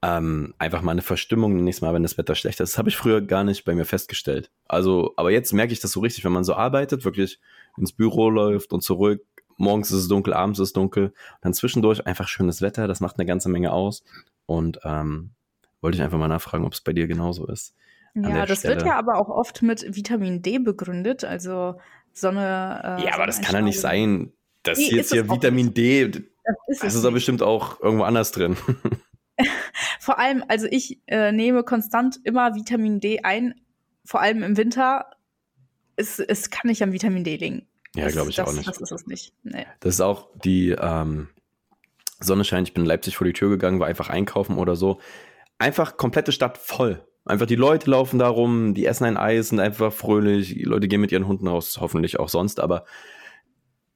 ähm, einfach mal eine Verstimmung nächstes Mal, wenn das Wetter schlecht ist. Habe ich früher gar nicht bei mir festgestellt. Also, aber jetzt merke ich das so richtig, wenn man so arbeitet, wirklich ins Büro läuft und zurück, morgens ist es dunkel, abends ist es dunkel. Und dann zwischendurch einfach schönes Wetter, das macht eine ganze Menge aus. Und ähm, wollte ich einfach mal nachfragen, ob es bei dir genauso ist. Ja, das Stelle. wird ja aber auch oft mit Vitamin D begründet, also Sonne. Äh, ja, aber das kann ja nicht sein. Das nee, jetzt hier Vitamin D, das ist, das ist doch bestimmt auch irgendwo anders drin. *laughs* vor allem, also ich äh, nehme konstant immer Vitamin D ein, vor allem im Winter. Es, es kann nicht am Vitamin D liegen. Ja, glaube ich das, auch nicht. Das ist es nicht. Nee. Das ist auch die ähm, Sonne scheint. Ich bin in Leipzig vor die Tür gegangen, war einfach einkaufen oder so. Einfach komplette Stadt voll. Einfach die Leute laufen da rum, die essen ein Eis, sind einfach fröhlich. Die Leute gehen mit ihren Hunden raus, hoffentlich auch sonst. Aber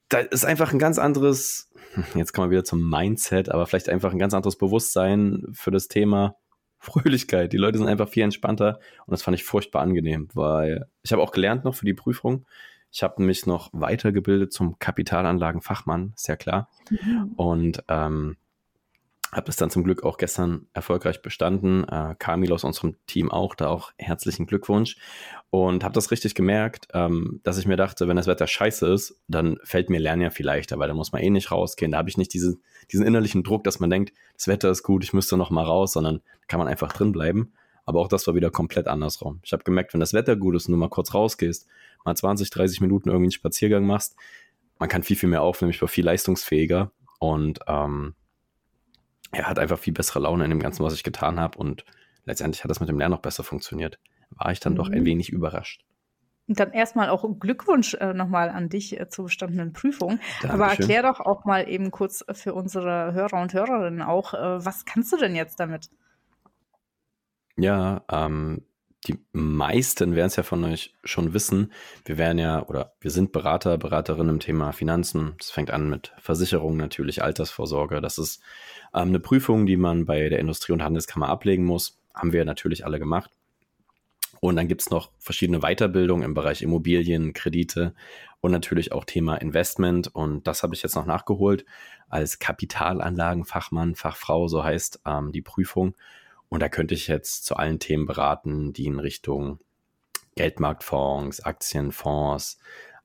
da ist einfach ein ganz anderes, *laughs* jetzt kann man wieder zum Mindset, aber vielleicht einfach ein ganz anderes Bewusstsein für das Thema Fröhlichkeit. Die Leute sind einfach viel entspannter und das fand ich furchtbar angenehm, weil ich habe auch gelernt noch für die Prüfung. Ich habe mich noch weitergebildet zum Kapitalanlagenfachmann, ist ja klar. Mhm. Und ähm, habe es dann zum Glück auch gestern erfolgreich bestanden. Äh, Kamil aus unserem Team auch, da auch herzlichen Glückwunsch. Und habe das richtig gemerkt, ähm, dass ich mir dachte, wenn das Wetter scheiße ist, dann fällt mir Lernen ja viel leichter, weil da muss man eh nicht rausgehen. Da habe ich nicht diese, diesen innerlichen Druck, dass man denkt, das Wetter ist gut, ich müsste noch mal raus, sondern kann man einfach drin bleiben. Aber auch das war wieder komplett andersrum. Ich habe gemerkt, wenn das Wetter gut ist und du mal kurz rausgehst, mal 20, 30 Minuten irgendwie einen Spaziergang machst, man kann viel, viel mehr aufnehmen, ich war viel leistungsfähiger. und ähm, er hat einfach viel bessere Laune in dem Ganzen, was ich getan habe und letztendlich hat das mit dem Lernen noch besser funktioniert. War ich dann mhm. doch ein mhm. wenig überrascht. Und dann erstmal auch Glückwunsch äh, nochmal an dich äh, zur bestandenen Prüfung. Dankeschön. Aber erklär doch auch mal eben kurz für unsere Hörer und Hörerinnen auch, äh, was kannst du denn jetzt damit? Ja, ähm, die meisten werden es ja von euch schon wissen. Wir werden ja oder wir sind Berater, Beraterinnen im Thema Finanzen. Das fängt an mit Versicherung, natürlich Altersvorsorge. Das ist ähm, eine Prüfung, die man bei der Industrie- und Handelskammer ablegen muss. Haben wir natürlich alle gemacht. Und dann gibt es noch verschiedene Weiterbildungen im Bereich Immobilien, Kredite und natürlich auch Thema Investment. Und das habe ich jetzt noch nachgeholt als Kapitalanlagenfachmann, Fachfrau, so heißt ähm, die Prüfung. Und da könnte ich jetzt zu allen Themen beraten, die in Richtung Geldmarktfonds, Aktienfonds,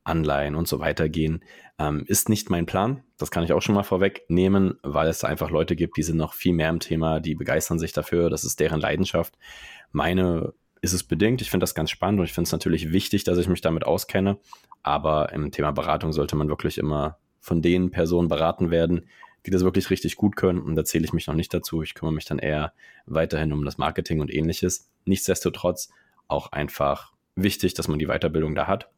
Anleihen und so weiter gehen. Ähm, ist nicht mein Plan. Das kann ich auch schon mal vorwegnehmen, weil es einfach Leute gibt, die sind noch viel mehr im Thema, die begeistern sich dafür. Das ist deren Leidenschaft. Meine ist es bedingt. Ich finde das ganz spannend und ich finde es natürlich wichtig, dass ich mich damit auskenne. Aber im Thema Beratung sollte man wirklich immer von den Personen beraten werden, die das wirklich richtig gut können. Und da zähle ich mich noch nicht dazu. Ich kümmere mich dann eher weiterhin um das Marketing und ähnliches. Nichtsdestotrotz auch einfach wichtig, dass man die Weiterbildung da hat.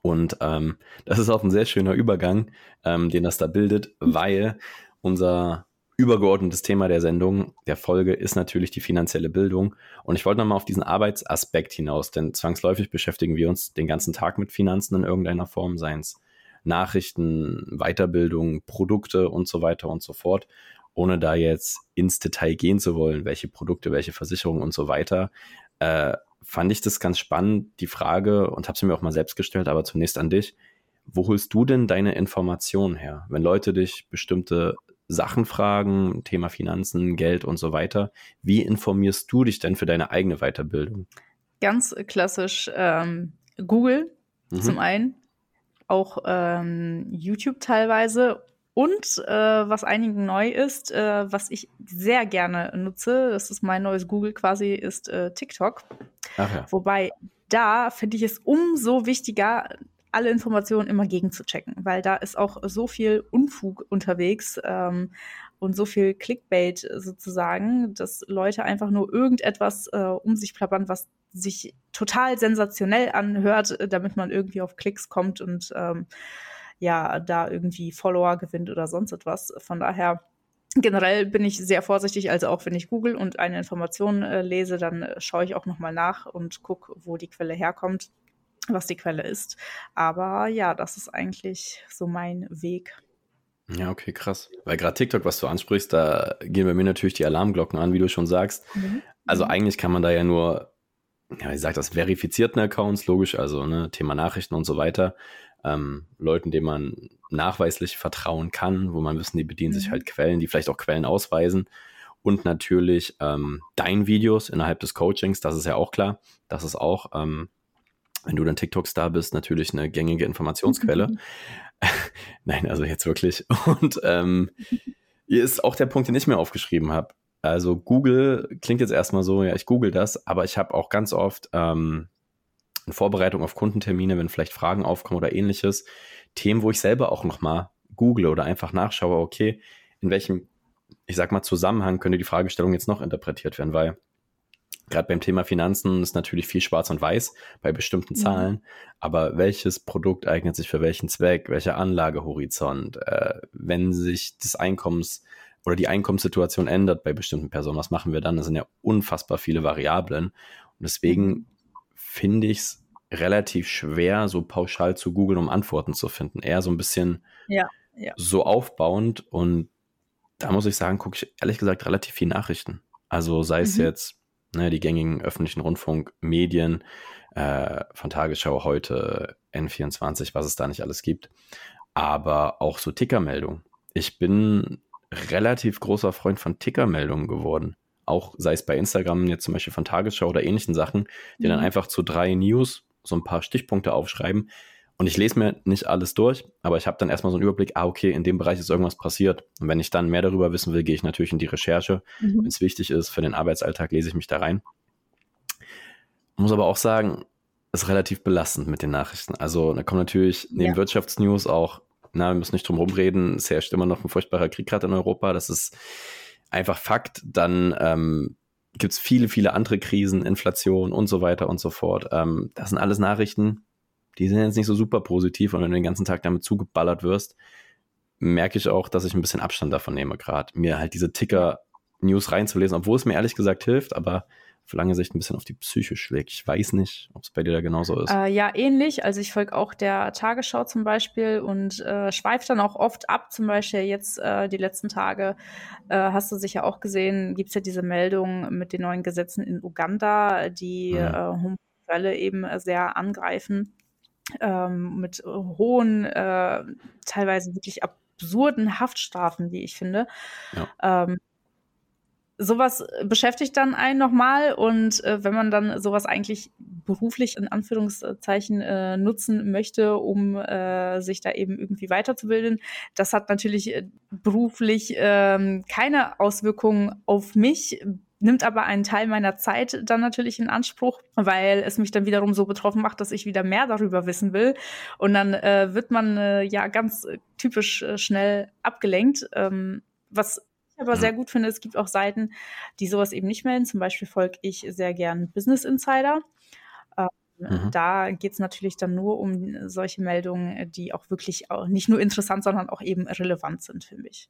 Und ähm, das ist auch ein sehr schöner Übergang, ähm, den das da bildet, weil unser übergeordnetes Thema der Sendung, der Folge, ist natürlich die finanzielle Bildung. Und ich wollte nochmal auf diesen Arbeitsaspekt hinaus, denn zwangsläufig beschäftigen wir uns den ganzen Tag mit Finanzen in irgendeiner Form, seien es Nachrichten, Weiterbildung, Produkte und so weiter und so fort. Ohne da jetzt ins Detail gehen zu wollen, welche Produkte, welche Versicherungen und so weiter, äh, fand ich das ganz spannend, die Frage, und habe sie mir auch mal selbst gestellt, aber zunächst an dich. Wo holst du denn deine Informationen her? Wenn Leute dich bestimmte Sachen fragen, Thema Finanzen, Geld und so weiter. Wie informierst du dich denn für deine eigene Weiterbildung? Ganz klassisch ähm, Google mhm. zum einen, auch ähm, YouTube teilweise und äh, was einigen neu ist, äh, was ich sehr gerne nutze, das ist mein neues Google quasi, ist äh, TikTok. Ja. Wobei da finde ich es umso wichtiger, alle Informationen immer gegenzuchecken, weil da ist auch so viel Unfug unterwegs ähm, und so viel Clickbait sozusagen, dass Leute einfach nur irgendetwas äh, um sich plappern, was sich total sensationell anhört, damit man irgendwie auf Klicks kommt und ähm, ja, da irgendwie Follower gewinnt oder sonst etwas. Von daher generell bin ich sehr vorsichtig, also auch wenn ich google und eine Information äh, lese, dann äh, schaue ich auch nochmal nach und gucke, wo die Quelle herkommt was die Quelle ist. Aber ja, das ist eigentlich so mein Weg. Ja, okay, krass. Weil gerade TikTok, was du ansprichst, da gehen bei mir natürlich die Alarmglocken an, wie du schon sagst. Mhm. Also mhm. eigentlich kann man da ja nur, ja, wie sagt das, verifizierten Accounts, logisch, also ne, Thema Nachrichten und so weiter, ähm, Leuten, denen man nachweislich vertrauen kann, wo man wissen, die bedienen mhm. sich halt Quellen, die vielleicht auch Quellen ausweisen. Und natürlich ähm, dein Videos innerhalb des Coachings, das ist ja auch klar. Das ist auch ähm, wenn du dann TikTok-Star bist, natürlich eine gängige Informationsquelle. Mhm. *laughs* *laughs* Nein, also jetzt wirklich. Und ähm, hier ist auch der Punkt, den ich mir aufgeschrieben habe. Also Google klingt jetzt erstmal so, ja, ich google das, aber ich habe auch ganz oft ähm, in Vorbereitung auf Kundentermine, wenn vielleicht Fragen aufkommen oder ähnliches, Themen, wo ich selber auch nochmal google oder einfach nachschaue, okay, in welchem, ich sag mal, Zusammenhang könnte die Fragestellung jetzt noch interpretiert werden, weil Gerade beim Thema Finanzen ist natürlich viel schwarz und weiß bei bestimmten mhm. Zahlen, mhm. aber welches Produkt eignet sich für welchen Zweck, welcher Anlagehorizont, äh, wenn sich das Einkommens oder die Einkommenssituation ändert bei bestimmten Personen, was machen wir dann? Das sind ja unfassbar viele Variablen und deswegen mhm. finde ich es relativ schwer, so pauschal zu googeln, um Antworten zu finden. Eher so ein bisschen ja, ja. so aufbauend und da muss ich sagen, gucke ich ehrlich gesagt relativ viel Nachrichten. Also sei es mhm. jetzt ne, die gängigen öffentlichen Rundfunkmedien äh, von Tagesschau heute, N24, was es da nicht alles gibt, aber auch so Tickermeldungen. Ich bin relativ großer Freund von Tickermeldungen geworden. Auch sei es bei Instagram jetzt zum Beispiel von Tagesschau oder ähnlichen Sachen, die mhm. dann einfach zu drei News so ein paar Stichpunkte aufschreiben und ich lese mir nicht alles durch, aber ich habe dann erstmal so einen Überblick, ah, okay, in dem Bereich ist irgendwas passiert. Und wenn ich dann mehr darüber wissen will, gehe ich natürlich in die Recherche. Mhm. Wenn es wichtig ist für den Arbeitsalltag, lese ich mich da rein. Muss aber auch sagen, ist relativ belastend mit den Nachrichten. Also da kommen natürlich neben ja. Wirtschaftsnews auch Na, wir müssen nicht drum rumreden. Es herrscht immer noch ein furchtbarer Krieg gerade in Europa. Das ist einfach Fakt. Dann ähm, gibt es viele, viele andere Krisen, Inflation und so weiter und so fort. Ähm, das sind alles Nachrichten, die sind jetzt nicht so super positiv. Und wenn du den ganzen Tag damit zugeballert wirst, merke ich auch, dass ich ein bisschen Abstand davon nehme, gerade mir halt diese Ticker-News reinzulesen, obwohl es mir ehrlich gesagt hilft, aber auf lange Sicht ein bisschen auf die Psyche schlägt. Ich weiß nicht, ob es bei dir da genauso ist. Äh, ja, ähnlich. Also ich folge auch der Tagesschau zum Beispiel und äh, schweife dann auch oft ab. Zum Beispiel jetzt äh, die letzten Tage äh, hast du sicher auch gesehen, gibt es ja diese Meldung mit den neuen Gesetzen in Uganda, die mhm. äh, Homosexuelle eben sehr angreifen. Ähm, mit hohen, äh, teilweise wirklich absurden Haftstrafen, die ich finde. Ja. Ähm, sowas beschäftigt dann einen nochmal und äh, wenn man dann sowas eigentlich beruflich in Anführungszeichen äh, nutzen möchte, um äh, sich da eben irgendwie weiterzubilden, das hat natürlich äh, beruflich ähm, keine Auswirkungen auf mich, nimmt aber einen Teil meiner Zeit dann natürlich in Anspruch, weil es mich dann wiederum so betroffen macht, dass ich wieder mehr darüber wissen will. Und dann äh, wird man äh, ja ganz typisch äh, schnell abgelenkt, ähm, was aber sehr gut finde, es gibt auch Seiten, die sowas eben nicht melden. Zum Beispiel folge ich sehr gern Business Insider. Ähm, mhm. Da geht es natürlich dann nur um solche Meldungen, die auch wirklich auch nicht nur interessant, sondern auch eben relevant sind für mich.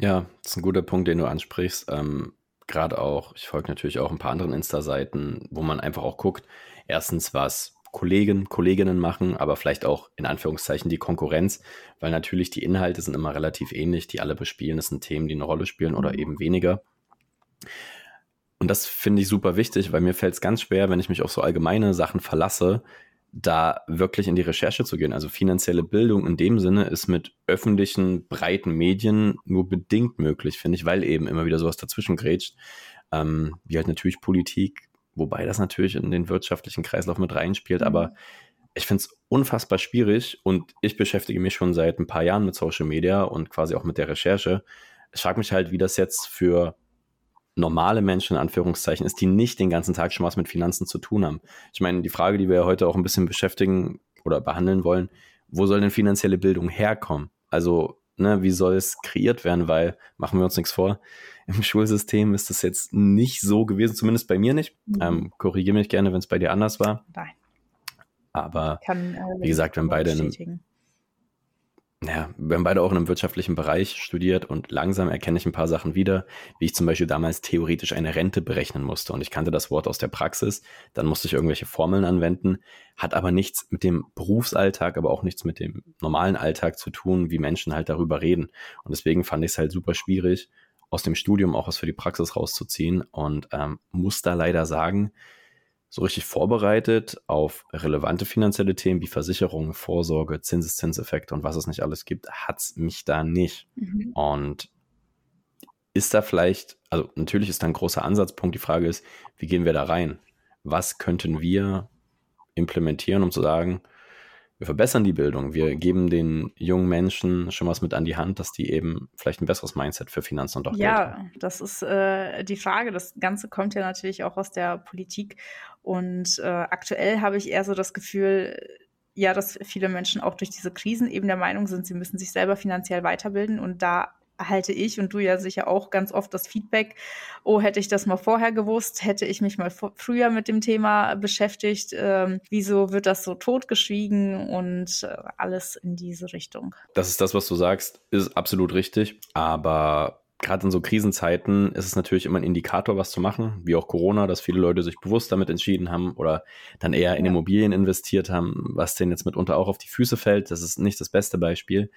Ja, das ist ein guter Punkt, den du ansprichst. Ähm, Gerade auch, ich folge natürlich auch ein paar anderen Insta-Seiten, wo man einfach auch guckt, erstens, was Kollegen, Kolleginnen machen, aber vielleicht auch in Anführungszeichen die Konkurrenz, weil natürlich die Inhalte sind immer relativ ähnlich, die alle bespielen. Das sind Themen, die eine Rolle spielen oder mhm. eben weniger. Und das finde ich super wichtig, weil mir fällt es ganz schwer, wenn ich mich auf so allgemeine Sachen verlasse, da wirklich in die Recherche zu gehen. Also finanzielle Bildung in dem Sinne ist mit öffentlichen, breiten Medien nur bedingt möglich, finde ich, weil eben immer wieder sowas dazwischen grätscht, ähm, wie halt natürlich Politik, wobei das natürlich in den wirtschaftlichen Kreislauf mit reinspielt, mhm. aber ich finde es unfassbar schwierig und ich beschäftige mich schon seit ein paar Jahren mit Social Media und quasi auch mit der Recherche. Ich frage mich halt, wie das jetzt für normale Menschen in Anführungszeichen ist, die nicht den ganzen Tag schon was mit Finanzen zu tun haben. Ich meine, die Frage, die wir ja heute auch ein bisschen beschäftigen oder behandeln wollen, wo soll denn finanzielle Bildung herkommen? Also, ne, wie soll es kreiert werden? Weil, machen wir uns nichts vor, im *laughs* Schulsystem ist das jetzt nicht so gewesen, zumindest bei mir nicht. Mhm. Ähm, Korrigiere mich gerne, wenn es bei dir anders war. Nein. Aber Kann, äh, wie gesagt, wenn beide in einem, ja, wir haben beide auch in einem wirtschaftlichen Bereich studiert und langsam erkenne ich ein paar Sachen wieder, wie ich zum Beispiel damals theoretisch eine Rente berechnen musste. Und ich kannte das Wort aus der Praxis, dann musste ich irgendwelche Formeln anwenden, hat aber nichts mit dem Berufsalltag, aber auch nichts mit dem normalen Alltag zu tun, wie Menschen halt darüber reden. Und deswegen fand ich es halt super schwierig, aus dem Studium auch was für die Praxis rauszuziehen und ähm, muss da leider sagen, so richtig vorbereitet auf relevante finanzielle Themen wie Versicherungen, Vorsorge, Zinseszinseffekte und was es nicht alles gibt, hat es mich da nicht. Mhm. Und ist da vielleicht, also natürlich ist da ein großer Ansatzpunkt. Die Frage ist, wie gehen wir da rein? Was könnten wir implementieren, um zu sagen, wir verbessern die Bildung, wir geben den jungen Menschen schon was mit an die Hand, dass die eben vielleicht ein besseres Mindset für Finanzen und auch ja, Geld haben. Ja, das ist äh, die Frage. Das Ganze kommt ja natürlich auch aus der Politik und äh, aktuell habe ich eher so das Gefühl, ja, dass viele Menschen auch durch diese Krisen eben der Meinung sind, sie müssen sich selber finanziell weiterbilden und da erhalte ich und du ja sicher auch ganz oft das Feedback, oh, hätte ich das mal vorher gewusst, hätte ich mich mal früher mit dem Thema beschäftigt, ähm, wieso wird das so totgeschwiegen und äh, alles in diese Richtung. Das ist das, was du sagst, ist absolut richtig, aber gerade in so Krisenzeiten ist es natürlich immer ein Indikator, was zu machen, wie auch Corona, dass viele Leute sich bewusst damit entschieden haben oder dann eher in Immobilien investiert haben, was denen jetzt mitunter auch auf die Füße fällt. Das ist nicht das beste Beispiel.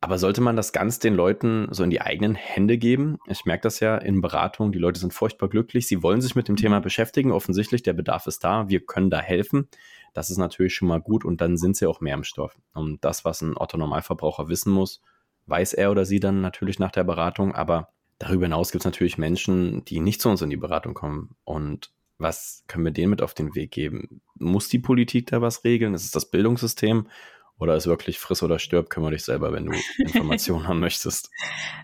Aber sollte man das ganz den Leuten so in die eigenen Hände geben? Ich merke das ja in Beratung. Die Leute sind furchtbar glücklich. Sie wollen sich mit dem Thema beschäftigen. Offensichtlich, der Bedarf ist da. Wir können da helfen. Das ist natürlich schon mal gut. Und dann sind sie auch mehr im Stoff. Und das, was ein Otto-Normalverbraucher wissen muss, weiß er oder sie dann natürlich nach der Beratung. Aber darüber hinaus gibt es natürlich Menschen, die nicht zu uns in die Beratung kommen. Und was können wir denen mit auf den Weg geben? Muss die Politik da was regeln? Ist es das Bildungssystem? Oder ist wirklich friss oder stirb, kümmere dich selber, wenn du *laughs* Informationen haben möchtest?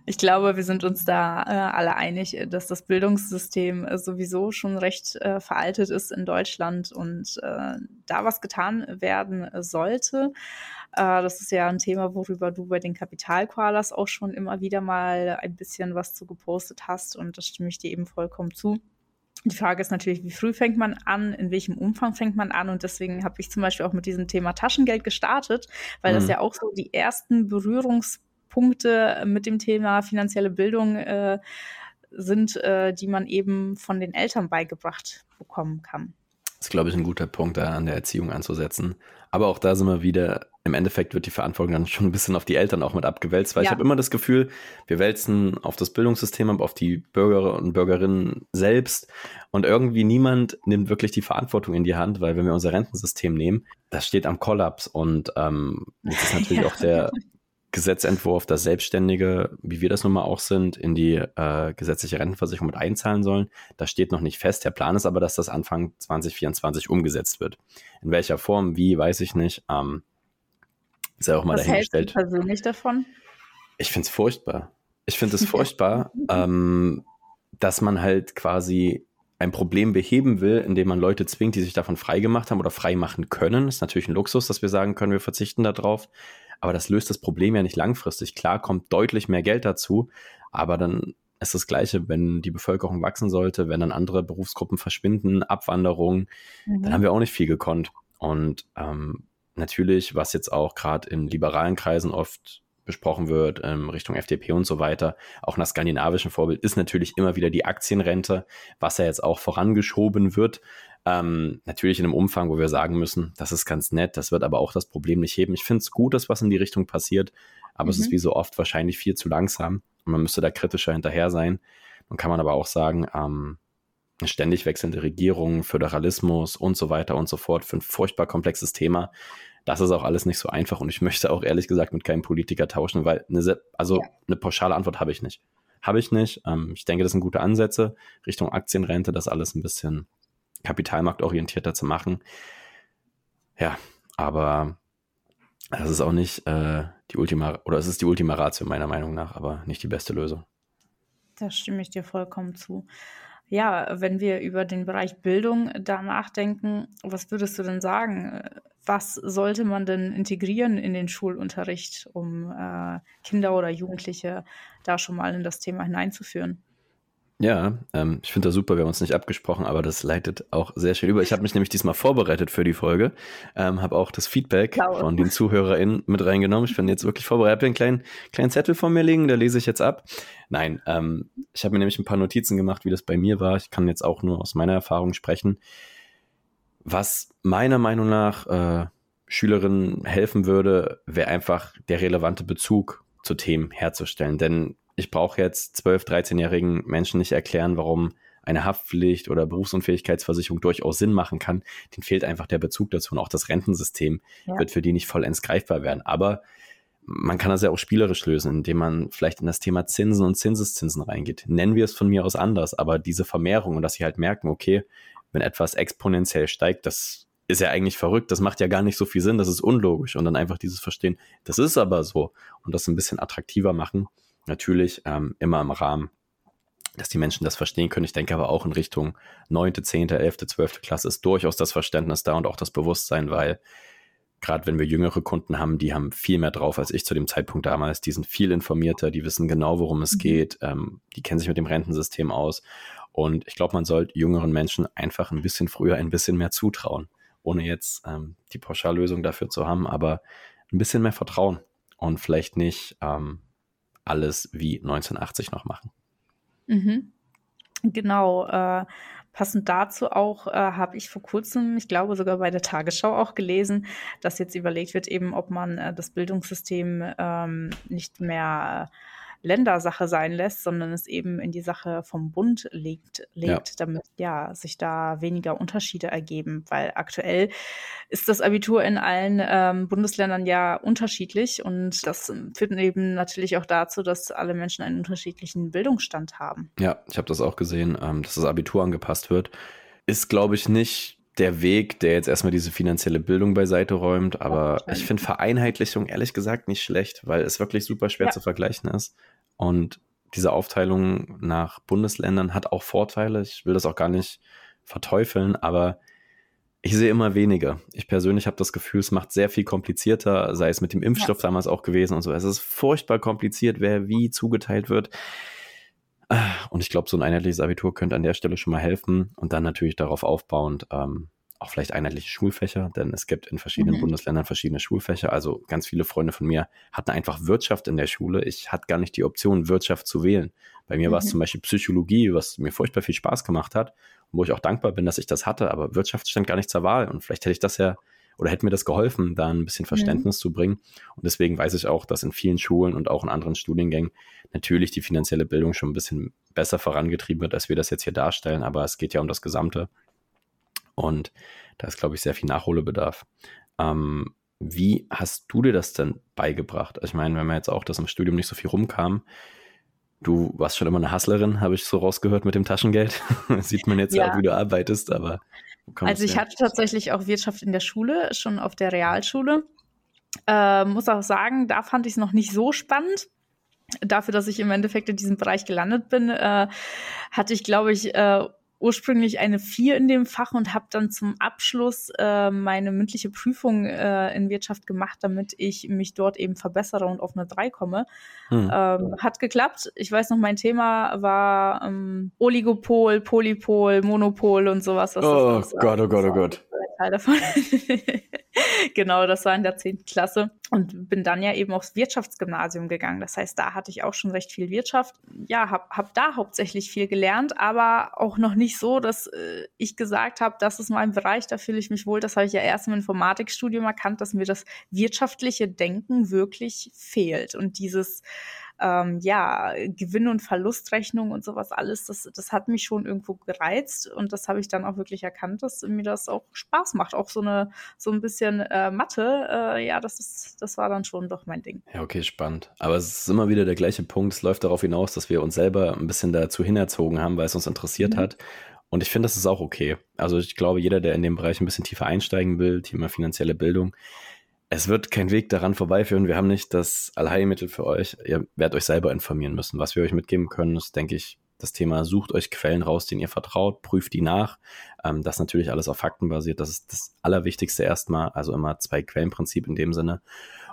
Ich glaube, wir sind uns da äh, alle einig, dass das Bildungssystem äh, sowieso schon recht äh, veraltet ist in Deutschland und äh, da was getan werden sollte. Äh, das ist ja ein Thema, worüber du bei den Kapitalkoalas auch schon immer wieder mal ein bisschen was zu gepostet hast und das stimme ich dir eben vollkommen zu. Die Frage ist natürlich, wie früh fängt man an, in welchem Umfang fängt man an? Und deswegen habe ich zum Beispiel auch mit diesem Thema Taschengeld gestartet, weil mhm. das ja auch so die ersten Berührungspunkte mit dem Thema finanzielle Bildung äh, sind, äh, die man eben von den Eltern beigebracht bekommen kann. Ist, glaube ich, ein guter Punkt, da an der Erziehung anzusetzen. Aber auch da sind wir wieder im Endeffekt wird die Verantwortung dann schon ein bisschen auf die Eltern auch mit abgewälzt, weil ja. ich habe immer das Gefühl, wir wälzen auf das Bildungssystem ab, auf die Bürger und Bürgerinnen selbst und irgendwie niemand nimmt wirklich die Verantwortung in die Hand, weil wenn wir unser Rentensystem nehmen, das steht am Kollaps und ähm, jetzt ist natürlich ja. auch der *laughs* Gesetzentwurf, dass Selbstständige, wie wir das nun mal auch sind, in die äh, gesetzliche Rentenversicherung mit einzahlen sollen. Das steht noch nicht fest. Der Plan ist aber, dass das Anfang 2024 umgesetzt wird. In welcher Form, wie, weiß ich nicht. Ähm, ist ja auch mal Was dahingestellt. Was hältst du persönlich davon? Ich finde es furchtbar. Ich finde es *laughs* furchtbar, ähm, dass man halt quasi ein Problem beheben will, indem man Leute zwingt, die sich davon freigemacht haben oder frei machen können. Das ist natürlich ein Luxus, dass wir sagen können, wir verzichten darauf. Aber das löst das Problem ja nicht langfristig. Klar kommt deutlich mehr Geld dazu, aber dann ist das Gleiche, wenn die Bevölkerung wachsen sollte, wenn dann andere Berufsgruppen verschwinden, Abwanderung, mhm. dann haben wir auch nicht viel gekonnt. Und ähm, natürlich, was jetzt auch gerade in liberalen Kreisen oft besprochen wird, ähm, Richtung FDP und so weiter, auch nach skandinavischen Vorbild, ist natürlich immer wieder die Aktienrente, was ja jetzt auch vorangeschoben wird. Ähm, natürlich in einem Umfang, wo wir sagen müssen, das ist ganz nett, das wird aber auch das Problem nicht heben. Ich finde es gut, dass was in die Richtung passiert, aber mhm. es ist mhm. wie so oft wahrscheinlich viel zu langsam und man müsste da kritischer hinterher sein. Dann kann man aber auch sagen, ähm, eine ständig wechselnde Regierung, Föderalismus und so weiter und so fort für ein furchtbar komplexes Thema. Das ist auch alles nicht so einfach und ich möchte auch ehrlich gesagt mit keinem Politiker tauschen, weil eine, also ja. eine pauschale Antwort habe ich nicht. Habe ich nicht. Ähm, ich denke, das sind gute Ansätze Richtung Aktienrente, das alles ein bisschen kapitalmarktorientierter zu machen. Ja, aber das ist auch nicht äh, die Ultima, oder es ist die Ultima Ratio meiner Meinung nach, aber nicht die beste Lösung. Da stimme ich dir vollkommen zu. Ja, wenn wir über den Bereich Bildung da nachdenken, was würdest du denn sagen? Was sollte man denn integrieren in den Schulunterricht, um äh, Kinder oder Jugendliche da schon mal in das Thema hineinzuführen? Ja, ähm, ich finde das super, wir haben uns nicht abgesprochen, aber das leitet auch sehr schön über. Ich habe mich nämlich diesmal vorbereitet für die Folge, ähm, habe auch das Feedback Klar. von den ZuhörerInnen mit reingenommen. Ich bin jetzt wirklich vorbereitet, habe einen kleinen, kleinen Zettel vor mir liegen, da lese ich jetzt ab. Nein, ähm, ich habe mir nämlich ein paar Notizen gemacht, wie das bei mir war. Ich kann jetzt auch nur aus meiner Erfahrung sprechen. Was meiner Meinung nach äh, Schülerinnen helfen würde, wäre einfach der relevante Bezug zu Themen herzustellen. Denn ich brauche jetzt 12-, 13-jährigen Menschen nicht erklären, warum eine Haftpflicht oder Berufsunfähigkeitsversicherung durchaus Sinn machen kann. Den fehlt einfach der Bezug dazu und auch das Rentensystem ja. wird für die nicht vollends greifbar werden. Aber man kann das ja auch spielerisch lösen, indem man vielleicht in das Thema Zinsen und Zinseszinsen reingeht. Nennen wir es von mir aus anders, aber diese Vermehrung und dass sie halt merken, okay, wenn etwas exponentiell steigt, das ist ja eigentlich verrückt, das macht ja gar nicht so viel Sinn, das ist unlogisch und dann einfach dieses Verstehen, das ist aber so und das ein bisschen attraktiver machen Natürlich ähm, immer im Rahmen, dass die Menschen das verstehen können. Ich denke aber auch in Richtung 9., 10., 11., 12. Klasse ist durchaus das Verständnis da und auch das Bewusstsein, weil gerade wenn wir jüngere Kunden haben, die haben viel mehr drauf als ich zu dem Zeitpunkt damals. Die sind viel informierter, die wissen genau, worum es mhm. geht, ähm, die kennen sich mit dem Rentensystem aus. Und ich glaube, man sollte jüngeren Menschen einfach ein bisschen früher ein bisschen mehr zutrauen, ohne jetzt ähm, die Pauschallösung dafür zu haben, aber ein bisschen mehr Vertrauen und vielleicht nicht ähm, alles wie 1980 noch machen. Mhm. Genau. Äh, passend dazu auch äh, habe ich vor kurzem, ich glaube sogar bei der Tagesschau auch gelesen, dass jetzt überlegt wird, eben ob man äh, das Bildungssystem ähm, nicht mehr äh, Ländersache sein lässt, sondern es eben in die Sache vom Bund legt, legt ja. damit ja sich da weniger Unterschiede ergeben, weil aktuell ist das Abitur in allen ähm, Bundesländern ja unterschiedlich und das führt eben natürlich auch dazu, dass alle Menschen einen unterschiedlichen Bildungsstand haben. Ja, ich habe das auch gesehen, ähm, dass das Abitur angepasst wird. Ist, glaube ich, nicht der Weg, der jetzt erstmal diese finanzielle Bildung beiseite räumt. Aber ich finde Vereinheitlichung ehrlich gesagt nicht schlecht, weil es wirklich super schwer ja. zu vergleichen ist. Und diese Aufteilung nach Bundesländern hat auch Vorteile. Ich will das auch gar nicht verteufeln, aber ich sehe immer weniger. Ich persönlich habe das Gefühl, es macht sehr viel komplizierter, sei es mit dem Impfstoff ja. damals auch gewesen und so. Es ist furchtbar kompliziert, wer wie zugeteilt wird. Und ich glaube, so ein einheitliches Abitur könnte an der Stelle schon mal helfen und dann natürlich darauf aufbauend ähm, auch vielleicht einheitliche Schulfächer, denn es gibt in verschiedenen mhm. Bundesländern verschiedene Schulfächer. Also ganz viele Freunde von mir hatten einfach Wirtschaft in der Schule. Ich hatte gar nicht die Option, Wirtschaft zu wählen. Bei mir mhm. war es zum Beispiel Psychologie, was mir furchtbar viel Spaß gemacht hat und wo ich auch dankbar bin, dass ich das hatte. Aber Wirtschaft stand gar nicht zur Wahl und vielleicht hätte ich das ja oder hätte mir das geholfen, da ein bisschen Verständnis mhm. zu bringen. Und deswegen weiß ich auch, dass in vielen Schulen und auch in anderen Studiengängen natürlich die finanzielle Bildung schon ein bisschen besser vorangetrieben wird, als wir das jetzt hier darstellen. Aber es geht ja um das Gesamte. Und da ist, glaube ich, sehr viel Nachholbedarf. Ähm, wie hast du dir das denn beigebracht? Ich meine, wenn man jetzt auch, dass im Studium nicht so viel rumkam, du warst schon immer eine Hustlerin, habe ich so rausgehört mit dem Taschengeld. *laughs* Sieht man jetzt ja. auch, wie du arbeitest, aber also ich hatte tatsächlich auch Wirtschaft in der Schule, schon auf der Realschule. Äh, muss auch sagen, da fand ich es noch nicht so spannend. Dafür, dass ich im Endeffekt in diesem Bereich gelandet bin, äh, hatte ich, glaube ich, äh, ursprünglich eine 4 in dem Fach und habe dann zum Abschluss äh, meine mündliche Prüfung äh, in Wirtschaft gemacht, damit ich mich dort eben verbessere und auf eine 3 komme. Hm. Ähm, hat geklappt. Ich weiß noch, mein Thema war ähm, Oligopol, Polypol, Monopol und sowas. oh Gott, oh Gott, oh Gott. Teil davon. *laughs* *laughs* genau, das war in der 10. Klasse und bin dann ja eben aufs Wirtschaftsgymnasium gegangen. Das heißt, da hatte ich auch schon recht viel Wirtschaft. Ja, habe hab da hauptsächlich viel gelernt, aber auch noch nicht so, dass äh, ich gesagt habe, das ist mein Bereich, da fühle ich mich wohl. Das habe ich ja erst im Informatikstudium erkannt, dass mir das wirtschaftliche Denken wirklich fehlt und dieses ähm, ja, Gewinn- und Verlustrechnung und sowas alles, das, das hat mich schon irgendwo gereizt und das habe ich dann auch wirklich erkannt, dass mir das auch Spaß macht. Auch so eine, so ein bisschen äh, Mathe, äh, ja, das ist, das war dann schon doch mein Ding. Ja, okay, spannend. Aber es ist immer wieder der gleiche Punkt. Es läuft darauf hinaus, dass wir uns selber ein bisschen dazu hinerzogen haben, weil es uns interessiert mhm. hat. Und ich finde, das ist auch okay. Also ich glaube, jeder, der in dem Bereich ein bisschen tiefer einsteigen will, Thema finanzielle Bildung, es wird kein Weg daran vorbeiführen. Wir haben nicht das Allheilmittel für euch. Ihr werdet euch selber informieren müssen. Was wir euch mitgeben können, ist, denke ich, das Thema, sucht euch Quellen raus, denen ihr vertraut, prüft die nach. Ähm, das natürlich alles auf Fakten basiert. Das ist das Allerwichtigste erstmal. Also immer zwei Quellenprinzip in dem Sinne.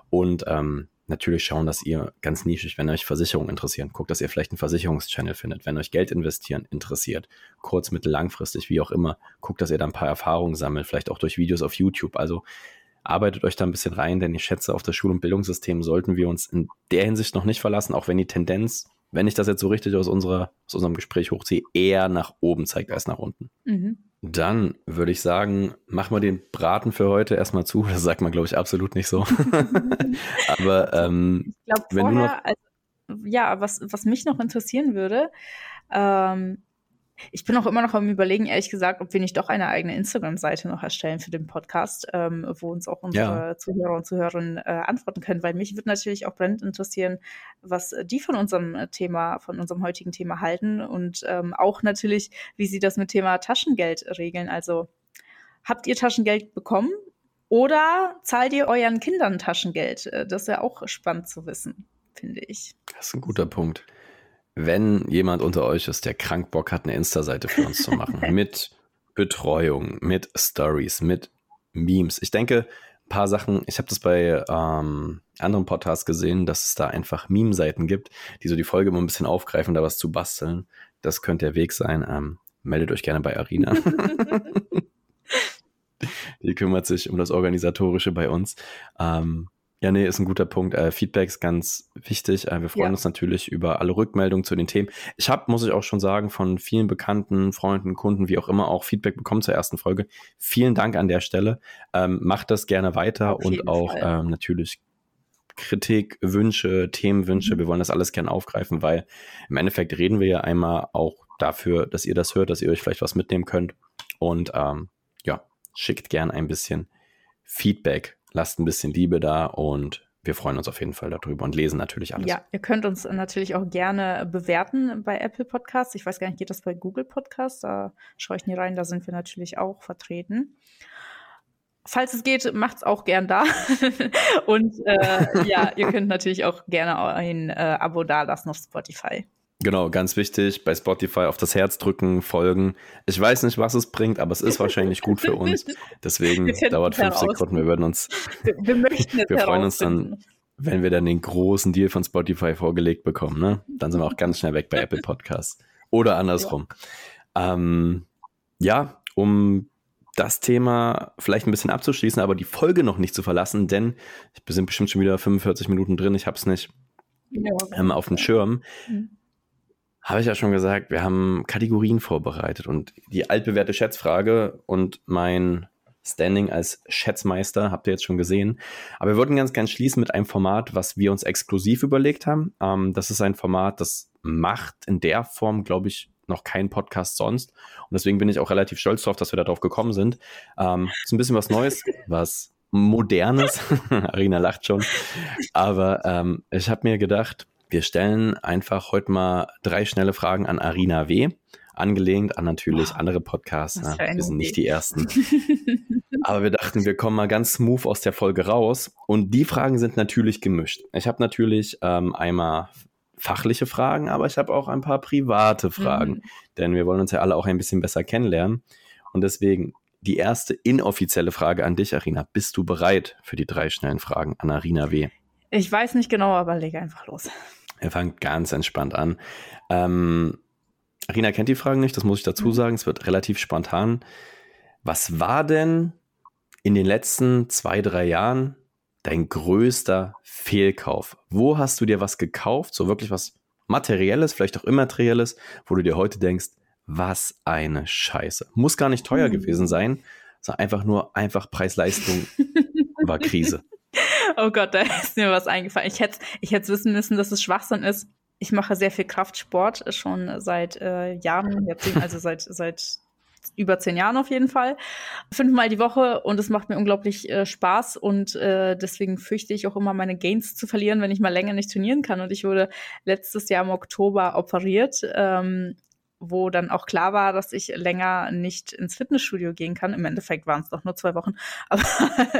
Und ähm, natürlich schauen, dass ihr ganz nischig, wenn euch Versicherungen interessieren, guckt, dass ihr vielleicht einen Versicherungschannel findet. Wenn euch Geld investieren interessiert, kurz, mittel, langfristig, wie auch immer, guckt, dass ihr da ein paar Erfahrungen sammelt, vielleicht auch durch Videos auf YouTube. Also arbeitet euch da ein bisschen rein, denn ich schätze, auf das Schul- und Bildungssystem sollten wir uns in der Hinsicht noch nicht verlassen, auch wenn die Tendenz, wenn ich das jetzt so richtig aus, unserer, aus unserem Gespräch hochziehe, eher nach oben zeigt als nach unten. Mhm. Dann würde ich sagen, machen wir den Braten für heute erstmal zu. *laughs* Das sagt man, glaube ich, absolut nicht so. *laughs* Aber ähm, ich glaube, vorher, also, ja, was, was mich noch interessieren würde, ähm, ich bin auch immer noch am Überlegen, ehrlich gesagt, ob wir nicht doch eine eigene Instagram-Seite noch erstellen für den Podcast, ähm, wo uns auch unsere ja. Zuhörer und Zuhörerinnen äh, antworten können, weil mich würde natürlich auch brennend interessieren, was die von unserem Thema, von unserem heutigen Thema halten und ähm, auch natürlich, wie sie das mit Thema Taschengeld regeln. Also habt ihr Taschengeld bekommen oder zahlt ihr euren Kindern Taschengeld? Äh, das ist ja auch spannend zu wissen, finde ich. Das ist ein guter Punkt wenn jemand unter euch ist, der krank Bock hat, eine Insta-Seite für uns zu machen, *laughs* mit Betreuung, mit Stories, mit Memes. Ich denke, ein paar Sachen, ich habe das bei ähm, anderen Podcasts gesehen, dass es da einfach Meme-Seiten gibt, die so die Folge immer ein bisschen aufgreifen, da was zu basteln. Das könnte der Weg sein. Ähm, meldet euch gerne bei Arina. *laughs* die kümmert sich um das Organisatorische bei uns. Ähm, ja, nee, ist ein guter Punkt. Äh, Feedback ist ganz wichtig. Äh, wir freuen ja. uns natürlich über alle Rückmeldungen zu den Themen. Ich habe, muss ich auch schon sagen, von vielen Bekannten, Freunden, Kunden, wie auch immer, auch Feedback bekommen zur ersten Folge. Vielen Dank an der Stelle. Ähm, macht das gerne weiter und auch ähm, natürlich Kritik, Wünsche, Themenwünsche. Mhm. Wir wollen das alles gerne aufgreifen, weil im Endeffekt reden wir ja einmal auch dafür, dass ihr das hört, dass ihr euch vielleicht was mitnehmen könnt. Und ähm, ja, schickt gern ein bisschen Feedback lasst ein bisschen Liebe da und wir freuen uns auf jeden Fall darüber und lesen natürlich alles. Ja, ihr könnt uns natürlich auch gerne bewerten bei Apple Podcasts. Ich weiß gar nicht, geht das bei Google Podcasts? Da schaue ich nie rein, da sind wir natürlich auch vertreten. Falls es geht, macht's auch gern da. *laughs* und äh, ja, ihr könnt natürlich auch gerne ein äh, Abo dalassen auf Spotify. Genau, ganz wichtig, bei Spotify auf das Herz drücken, folgen. Ich weiß nicht, was es bringt, aber es ist wahrscheinlich gut für uns. *laughs* Deswegen dauert fünf Sekunden. Wir würden uns, wir, wir, möchten *laughs* wir freuen uns dann, wenn wir dann den großen Deal von Spotify vorgelegt bekommen. Ne? Dann sind wir auch ganz schnell weg bei *laughs* Apple Podcasts. Oder andersrum. Ja, ähm, ja um das Thema vielleicht ein bisschen abzuschließen, aber die Folge noch nicht zu verlassen, denn wir sind bestimmt schon wieder 45 Minuten drin. Ich habe es nicht ja. ähm, auf dem Schirm. Mhm habe ich ja schon gesagt, wir haben Kategorien vorbereitet und die altbewährte Schätzfrage und mein Standing als Schätzmeister habt ihr jetzt schon gesehen. Aber wir wollten ganz gern schließen mit einem Format, was wir uns exklusiv überlegt haben. Ähm, das ist ein Format, das macht in der Form, glaube ich, noch kein Podcast sonst. Und deswegen bin ich auch relativ stolz darauf, dass wir darauf gekommen sind. Ähm, ist ein bisschen was Neues, *laughs* was Modernes. *laughs* Arina lacht schon. Aber ähm, ich habe mir gedacht, wir stellen einfach heute mal drei schnelle Fragen an Arina W. Angelehnt an natürlich wow. andere Podcasts. Na, wir sind nicht die ersten. *laughs* Aber wir dachten, wir kommen mal ganz smooth aus der Folge raus. Und die Fragen sind natürlich gemischt. Ich habe natürlich ähm, einmal fachliche Fragen, aber ich habe auch ein paar private Fragen. Mhm. Denn wir wollen uns ja alle auch ein bisschen besser kennenlernen. Und deswegen die erste inoffizielle Frage an dich, Arina. Bist du bereit für die drei schnellen Fragen an Arina W? Ich weiß nicht genau, aber lege einfach los. Er fängt ganz entspannt an. Ähm, Rina kennt die Fragen nicht, das muss ich dazu mhm. sagen. Es wird relativ spontan. Was war denn in den letzten zwei, drei Jahren dein größter Fehlkauf? Wo hast du dir was gekauft, so wirklich was Materielles, vielleicht auch Immaterielles, wo du dir heute denkst, was eine Scheiße. Muss gar nicht teuer mhm. gewesen sein, sondern einfach nur einfach Preis-Leistung *laughs* war Krise. Oh Gott, da ist mir was eingefallen. Ich hätte ich hätte wissen müssen, dass es Schwachsinn ist. Ich mache sehr viel Kraftsport, schon seit äh, Jahren, also seit, seit über zehn Jahren auf jeden Fall. Fünfmal die Woche und es macht mir unglaublich äh, Spaß und äh, deswegen fürchte ich auch immer meine Gains zu verlieren, wenn ich mal länger nicht trainieren kann. Und ich wurde letztes Jahr im Oktober operiert ähm, wo dann auch klar war, dass ich länger nicht ins Fitnessstudio gehen kann. Im Endeffekt waren es doch nur zwei Wochen, *laughs* aber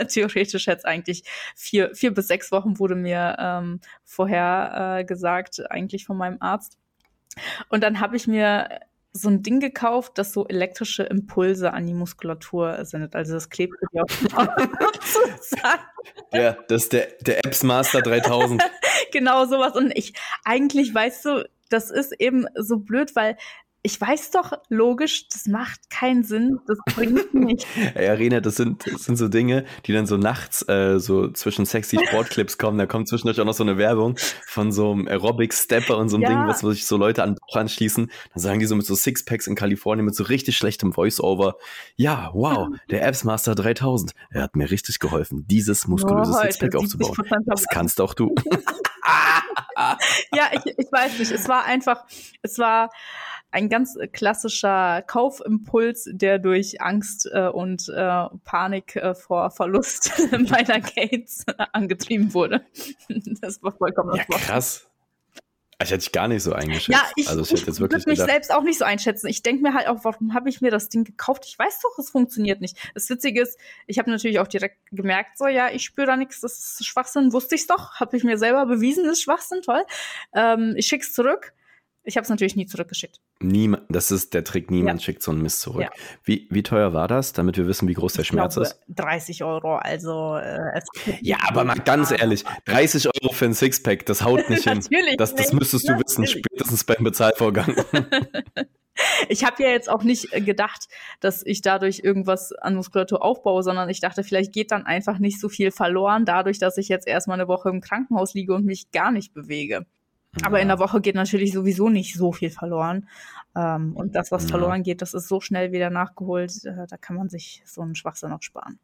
theoretisch hätte es eigentlich vier, vier bis sechs Wochen wurde mir ähm, vorher äh, gesagt, eigentlich von meinem Arzt. Und dann habe ich mir so ein Ding gekauft, das so elektrische Impulse an die Muskulatur sendet. Also das klebt dir auf *laughs* Ja, das ist der, der Apps Master 3000. *laughs* genau sowas. Und ich, eigentlich weißt du, das ist eben so blöd, weil ich weiß doch logisch, das macht keinen Sinn, das bringt *laughs* nichts. Ey, Arena, das sind, das sind so Dinge, die dann so nachts äh, so zwischen sexy *laughs* Sportclips kommen. Da kommt zwischendurch auch noch so eine Werbung von so einem Aerobic-Stepper und so einem ja. Ding, was, sich so Leute an Bauch anschließen. Dann sagen die so mit so Sixpacks in Kalifornien mit so richtig schlechtem Voice-Over. Ja, wow, der Apps Master 3000. Er hat mir richtig geholfen, dieses muskulöse oh, Sixpack aufzubauen. Das kannst auch du. *laughs* ja, ich, ich weiß nicht. Es war einfach, es war ein ganz klassischer Kaufimpuls, der durch Angst äh, und äh, Panik äh, vor Verlust *laughs* meiner Gates angetrieben wurde. *laughs* das war vollkommen ja, krass. Ich hätte ich gar nicht so eingeschätzt. Ja, ich, also ich, ich würde mich gedacht, selbst auch nicht so einschätzen. Ich denke mir halt auch, warum habe ich mir das Ding gekauft? Ich weiß doch, es funktioniert nicht. Das Witzige ist, ich habe natürlich auch direkt gemerkt, so ja, ich spüre da nichts, das ist Schwachsinn, wusste ich doch, habe ich mir selber bewiesen, das ist Schwachsinn, toll. Ähm, ich schick's zurück ich habe es natürlich nie zurückgeschickt. Niemand, das ist der Trick, niemand ja. schickt so einen Mist zurück. Ja. Wie, wie teuer war das, damit wir wissen, wie groß der Schmerz glaube, ist? 30 Euro, also äh, Ja, aber mal ganz ehrlich, 30 Euro für ein Sixpack, das haut nicht *laughs* hin. Natürlich das, das müsstest du wissen, spätestens beim Bezahlvorgang. *laughs* ich habe ja jetzt auch nicht äh, gedacht, dass ich dadurch irgendwas an Muskulatur aufbaue, sondern ich dachte, vielleicht geht dann einfach nicht so viel verloren, dadurch, dass ich jetzt erstmal eine Woche im Krankenhaus liege und mich gar nicht bewege. Aber in der Woche geht natürlich sowieso nicht so viel verloren. Ähm, und das, was ja. verloren geht, das ist so schnell wieder nachgeholt. Äh, da kann man sich so einen Schwachsinn noch sparen.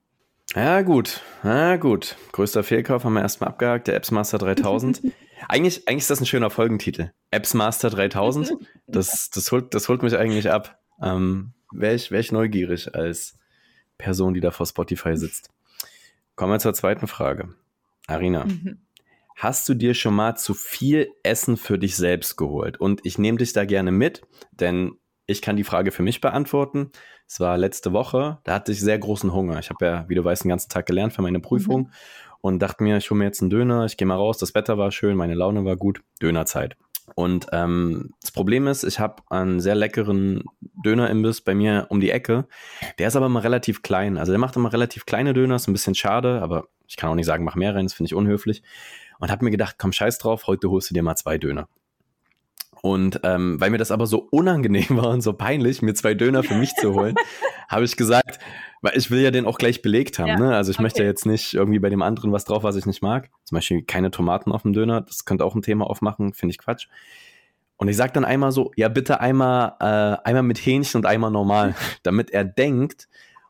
Ja, gut. Ja, gut. Größter Fehlkauf haben wir erstmal abgehakt, der Apps Master 3000. eigentlich, eigentlich ist das ein schöner Folgentitel. Apps Master 3000. Das, das, holt, das holt mich eigentlich ab. Ähm, Wäre ich, wär ich neugierig als Person, die da vor Spotify sitzt. Kommen wir zur zweiten Frage. Arina, mhm. Hast du dir schon mal zu viel Essen für dich selbst geholt? Und ich nehme dich da gerne mit, denn ich kann die Frage für mich beantworten. Es war letzte Woche, da hatte ich sehr großen Hunger. Ich habe ja, wie du weißt, den ganzen Tag gelernt für meine Prüfung mhm. und dachte mir, ich hole mir jetzt einen Döner, ich gehe mal raus, das Wetter war schön, meine Laune war gut, Dönerzeit. Und ähm, das Problem ist, ich habe einen sehr leckeren Dönerimbiss bei mir um die Ecke. Der ist aber immer relativ klein. Also der macht immer relativ kleine Döner, ist ein bisschen schade, aber ich kann auch nicht sagen, mach mehr rein, das finde ich unhöflich. Und habe mir gedacht, komm, scheiß drauf, heute holst du dir mal zwei Döner. Und ähm, weil mir das aber so unangenehm *laughs* war und so peinlich, mir zwei Döner für mich zu holen, *laughs* habe ich gesagt, weil ich will ja den auch gleich belegt haben. Ja, ne? Also ich okay. möchte ja jetzt nicht irgendwie bei dem anderen was drauf, was ich nicht mag. Zum Beispiel keine Tomaten auf dem Döner. Das könnte auch ein Thema aufmachen, finde ich Quatsch. Und ich sage dann einmal so, ja bitte einmal, äh, einmal mit Hähnchen und einmal normal, *laughs* damit er denkt,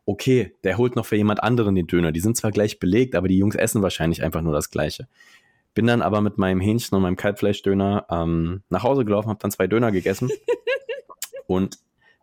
okay, der holt noch für jemand anderen den Döner. Die sind zwar gleich belegt, aber die Jungs essen wahrscheinlich einfach nur das Gleiche. Bin dann aber mit meinem Hähnchen und meinem Kalbfleischdöner ähm, nach Hause gelaufen, habe dann zwei Döner gegessen *laughs* und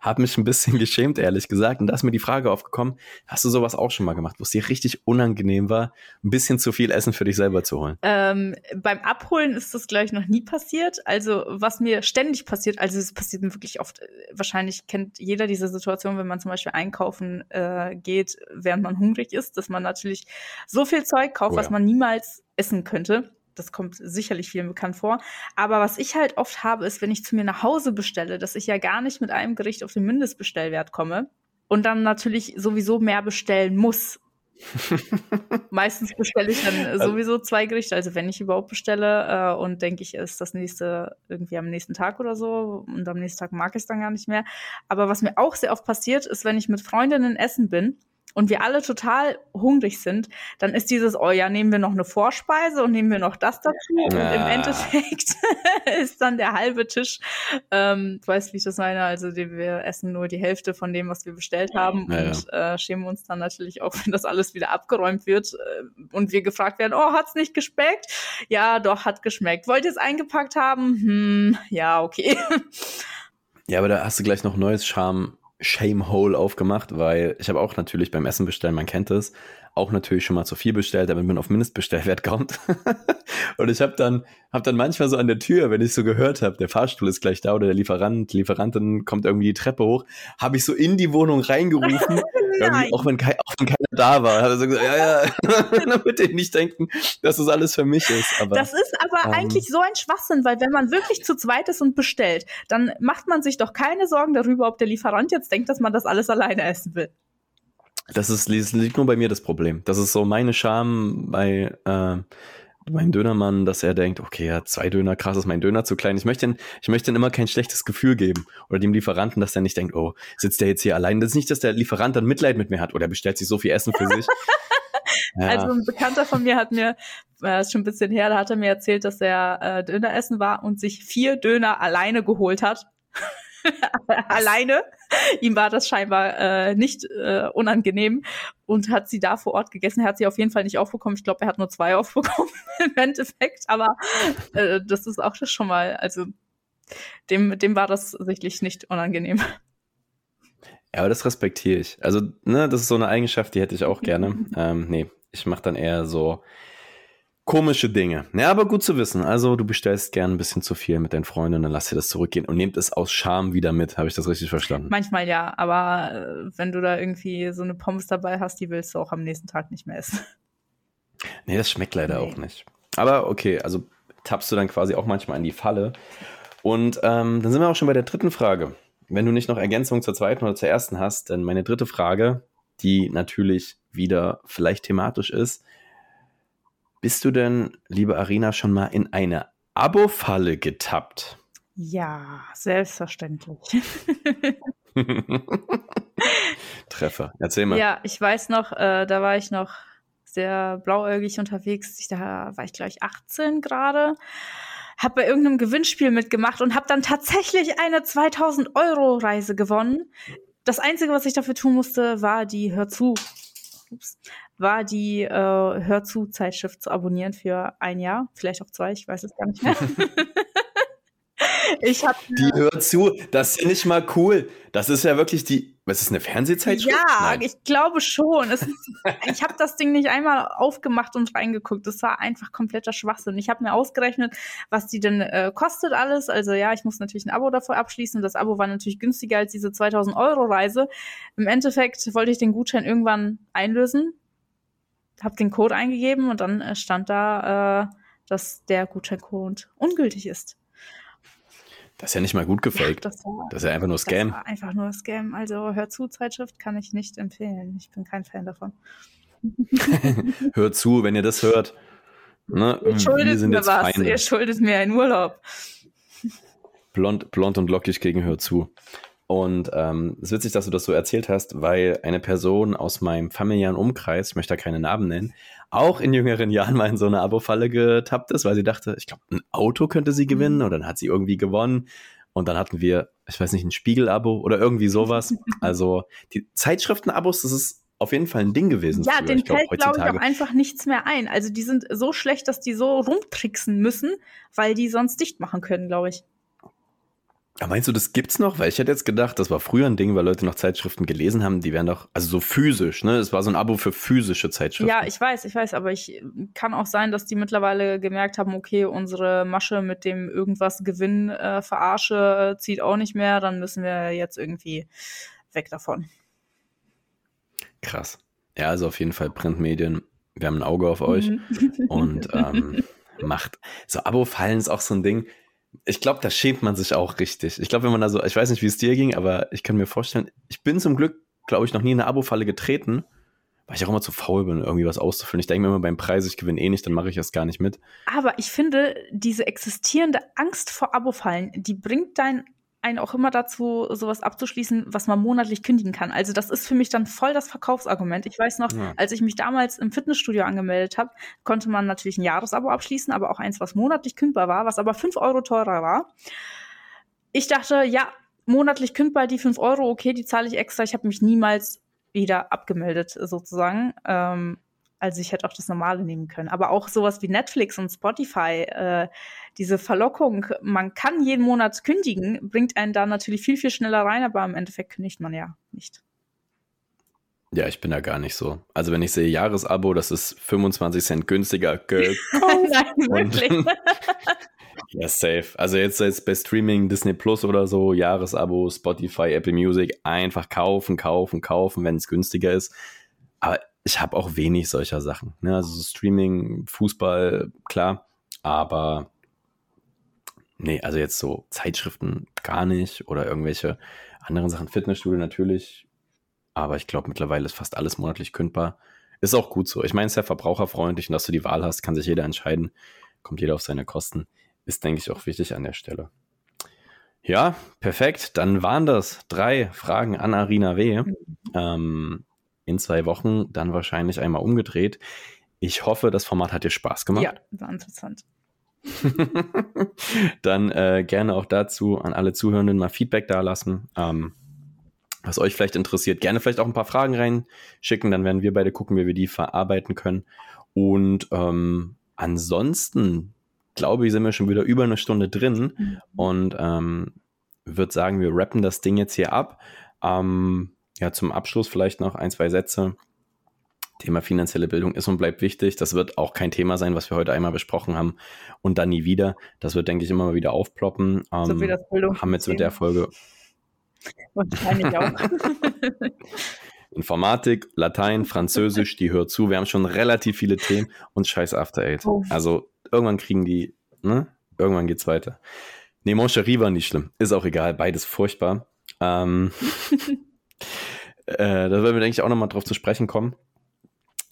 habe mich ein bisschen *laughs* geschämt, ehrlich gesagt. Und da ist mir die Frage aufgekommen, hast du sowas auch schon mal gemacht, wo es dir richtig unangenehm war, ein bisschen zu viel Essen für dich selber zu holen? Ähm, beim Abholen ist das, glaube ich, noch nie passiert. Also was mir ständig passiert, also es passiert mir wirklich oft, äh, wahrscheinlich kennt jeder diese Situation, wenn man zum Beispiel einkaufen äh, geht, während man hungrig ist, dass man natürlich so viel Zeug kauft, oh ja. was man niemals essen könnte das kommt sicherlich vielen bekannt vor. Aber was ich halt oft habe, ist, wenn ich zu mir nach Hause bestelle, dass ich ja gar nicht mit einem Gericht auf den Mindestbestellwert komme und dann natürlich sowieso mehr bestellen muss. *laughs* Meistens bestelle ich dann also sowieso zwei Gerichte, also wenn ich überhaupt bestelle äh, und denke ich, ist das nächste irgendwie am nächsten Tag oder so und am nächsten Tag mag ich es dann gar nicht mehr. Aber was mir auch sehr oft passiert, ist, wenn ich mit Freundinnen essen bin und wir alle total hungrig sind, dann ist dieses, oh ja, nehmen wir noch eine Vorspeise und nehmen wir noch das dazu. Ja. Und im Endeffekt *laughs* ist dann der halbe Tisch, ähm, du weißt, wie ich das meine, also wir essen nur die Hälfte von dem, was wir bestellt haben ja, und ja. Äh, schämen uns dann natürlich auch, *laughs* wenn das alles wieder abgeräumt wird äh, und wir gefragt werden, oh, hat's nicht geschmeckt? Ja, doch, hat geschmeckt. Wollt ihr es eingepackt haben? Hm, ja, okay. *laughs* Ja, aber da hast du gleich noch neues Charme Shame Hole aufgemacht, weil ich habe auch natürlich beim Essen bestellen, man kennt es, auch natürlich schon mal zu viel bestellt, damit man auf Mindestbestellwert kommt. *laughs* und ich habe dann, hab dann manchmal so an der Tür, wenn ich so gehört habe, der Fahrstuhl ist gleich da oder der Lieferant, Lieferantin kommt irgendwie die Treppe hoch, habe ich so in die Wohnung reingerufen, *laughs* auch, wenn kein, auch wenn keiner da war. Also gesagt, ja, ja, *laughs* damit die nicht denken, dass das alles für mich ist. Aber, das ist aber ähm, eigentlich so ein Schwachsinn, weil wenn man wirklich zu zweit ist und bestellt, dann macht man sich doch keine Sorgen darüber, ob der Lieferant jetzt denkt, dass man das alles alleine essen will. Das ist das liegt nur bei mir das Problem. Das ist so meine Scham bei äh, meinem Dönermann, dass er denkt, okay, ja, zwei Döner, krass, ist mein Döner zu klein. Ich möchte, ich möchte ihm immer kein schlechtes Gefühl geben. Oder dem Lieferanten, dass er nicht denkt, oh, sitzt der jetzt hier allein. Das ist nicht, dass der Lieferant dann Mitleid mit mir hat oder bestellt sich so viel Essen für sich. *laughs* ja. Also ein Bekannter von mir hat mir, äh, ist schon ein bisschen her, da hat er mir erzählt, dass er äh, Döner essen war und sich vier Döner alleine geholt hat. *laughs* alleine. Ihm war das scheinbar äh, nicht äh, unangenehm und hat sie da vor Ort gegessen. Er hat sie auf jeden Fall nicht aufbekommen. Ich glaube, er hat nur zwei *laughs* aufbekommen im Endeffekt. Aber äh, das ist auch schon mal, also dem, dem war das sicherlich nicht unangenehm. Ja, aber das respektiere ich. Also, ne, das ist so eine Eigenschaft, die hätte ich auch gerne. *laughs* ähm, nee, ich mache dann eher so, komische Dinge. Ja, aber gut zu wissen. Also du bestellst gern ein bisschen zu viel mit deinen Freunden, dann lass dir das zurückgehen und nehmt es aus Scham wieder mit. Habe ich das richtig verstanden? Manchmal ja, aber äh, wenn du da irgendwie so eine Pommes dabei hast, die willst du auch am nächsten Tag nicht mehr essen. *laughs* Nee, das schmeckt leider nee. auch nicht. Aber okay, also tappst du dann quasi auch manchmal in die Falle. Und ähm, dann sind wir auch schon bei der dritten Frage. Wenn du nicht noch Ergänzungen zur zweiten oder zur ersten hast, dann meine dritte Frage, die natürlich wieder vielleicht thematisch ist, bist du denn, liebe Arina, schon mal in eine Abo-Falle getappt? Ja, selbstverständlich. *laughs* Treffer. Erzähl mal. Ja, ich weiß noch, äh, da war ich noch sehr blauäugig unterwegs. Ich, da war ich, glaube ich, 18 gerade. Hab bei irgendeinem Gewinnspiel mitgemacht und habe dann tatsächlich eine 2000 Euro Reise gewonnen. Das Einzige, was ich dafür tun musste, war die Hör zu. Ups war die äh, Hör zu Zeitschrift zu abonnieren für ein Jahr, vielleicht auch zwei, ich weiß es gar nicht mehr. *laughs* ich hab, die Hör zu, das ja nicht mal cool. Das ist ja wirklich die Was ist eine Fernsehzeitschrift? Ja, Nein. ich glaube schon. Ist, ich habe das Ding nicht einmal aufgemacht und reingeguckt. Das war einfach kompletter Schwachsinn. Ich habe mir ausgerechnet, was die denn äh, kostet alles. Also ja, ich muss natürlich ein Abo davor abschließen. Das Abo war natürlich günstiger als diese 2000 Euro Reise. Im Endeffekt wollte ich den Gutschein irgendwann einlösen, habe den Code eingegeben und dann äh, stand da, äh, dass der Gutscheincode ungültig ist. Das ist ja nicht mal gut gefaked. Ja, das, war, das, ist ja einfach nur Scam. Das war einfach nur Scam. Also hör zu, Zeitschrift kann ich nicht empfehlen. Ich bin kein Fan davon. *laughs* hört zu, wenn ihr das hört. Ne, ihr schuldet mir was. Feinde. Ihr schuldet mir einen Urlaub. Blond, blond und lockig gegen Hör zu. Und ähm, es ist witzig, dass du das so erzählt hast, weil eine Person aus meinem familiären Umkreis, ich möchte da keine Namen nennen, auch in jüngeren *laughs* Jahren mal in so eine Abo-Falle getappt ist, weil sie dachte, ich glaube, ein Auto könnte sie gewinnen mhm. und dann hat sie irgendwie gewonnen. Und dann hatten wir, ich weiß nicht, ein Spiegel-Abo oder irgendwie sowas. *laughs* Also die Zeitschriften-Abos, das ist auf jeden Fall ein Ding gewesen. Ja, den fällt, glaube ich, auch einfach nichts mehr ein. Also die sind so schlecht, dass die so rumtricksen müssen, weil die sonst dicht machen können, glaube ich. Aber meinst du, das gibt's noch? Weil ich hätte jetzt gedacht, das war früher ein Ding, weil Leute noch Zeitschriften gelesen haben, die wären doch, also so physisch, ne? Es war so ein Abo für physische Zeitschriften. Ja, ich weiß, ich weiß, aber ich kann auch sein, dass die mittlerweile gemerkt haben, okay, unsere Masche mit dem irgendwas Gewinn äh, verarsche äh, zieht auch nicht mehr, dann müssen wir jetzt irgendwie weg davon. Krass. Ja, also auf jeden Fall Printmedien. Wir haben ein Auge auf euch mhm. und ähm, *laughs* macht so Abo-Fallen ist auch so ein Ding ich glaube, da schämt man sich auch richtig. Ich glaube, wenn man da so, ich weiß nicht, wie es dir ging, aber ich kann mir vorstellen, ich bin zum Glück, glaube ich, noch nie in eine Abo-Falle getreten, weil ich auch immer zu faul bin, irgendwie was auszufüllen. Ich denke mir immer beim Preis, ich gewinne eh nicht, dann mache ich das gar nicht mit. Aber ich finde, diese existierende Angst vor Abo-Fallen, die bringt dein einen auch immer dazu, sowas abzuschließen, was man monatlich kündigen kann. Also das ist für mich dann voll das Verkaufsargument. Ich weiß noch, ja. als ich mich damals im Fitnessstudio angemeldet habe, konnte man natürlich ein Jahresabo abschließen, aber auch eins, was monatlich kündbar war, was aber fünf Euro teurer war. Ich dachte, ja, monatlich kündbar, die fünf Euro, okay, die zahle ich extra. Ich habe mich niemals wieder abgemeldet, sozusagen. Ähm, also ich hätte auch das Normale nehmen können. Aber auch sowas wie Netflix und Spotify, äh, diese Verlockung, man kann jeden Monat kündigen, bringt einen da natürlich viel, viel schneller rein, aber im Endeffekt kündigt man ja nicht. Ja, ich bin da gar nicht so. Also wenn ich sehe Jahresabo, das ist 25 Cent günstiger. *laughs* Nein, wirklich. *laughs* ja, safe. Also jetzt, jetzt bei Streaming, Disney Plus oder so, Jahresabo, Spotify, Apple Music, einfach kaufen, kaufen, kaufen, wenn es günstiger ist. Aber ich habe auch wenig solcher Sachen. Ne? Also Streaming, Fußball, klar, aber nee, also jetzt so Zeitschriften gar nicht oder irgendwelche anderen Sachen, Fitnessstudio natürlich, aber ich glaube mittlerweile ist fast alles monatlich kündbar. Ist auch gut so. Ich meine, es ist ja verbraucherfreundlich und dass du die Wahl hast, kann sich jeder entscheiden, kommt jeder auf seine Kosten. Ist, denke ich, auch wichtig an der Stelle. Ja, perfekt. Dann waren das drei Fragen an Arina W. Mhm. Ähm, in zwei Wochen dann wahrscheinlich einmal umgedreht. Ich hoffe, das Format hat dir Spaß gemacht. Ja, war interessant. *laughs* dann äh, gerne auch dazu an alle Zuhörenden mal Feedback dalassen. Ähm, was euch vielleicht interessiert. Gerne vielleicht auch ein paar Fragen reinschicken, dann werden wir beide gucken, wie wir die verarbeiten können. Und ähm, ansonsten, glaube ich, sind wir schon wieder über eine Stunde drin mhm. und ähm, würde sagen, wir rappen das Ding jetzt hier ab. Ähm, ja, zum Abschluss vielleicht noch ein, zwei Sätze. Thema finanzielle Bildung ist und bleibt wichtig. Das wird auch kein Thema sein, was wir heute einmal besprochen haben und dann nie wieder. Das wird, denke ich, immer mal wieder aufploppen. Ähm, so wie das Bildung haben wir jetzt mit der Folge. Wahrscheinlich auch. *laughs* Informatik, Latein, Französisch, die hört zu. Wir haben schon relativ viele Themen und scheiß After Eight. Oh. Also irgendwann kriegen die, ne? Irgendwann geht's weiter. Nee, Mon war nicht schlimm. Ist auch egal, beides furchtbar. Ähm, *laughs* äh, da werden wir, denke ich, auch nochmal drauf zu sprechen kommen.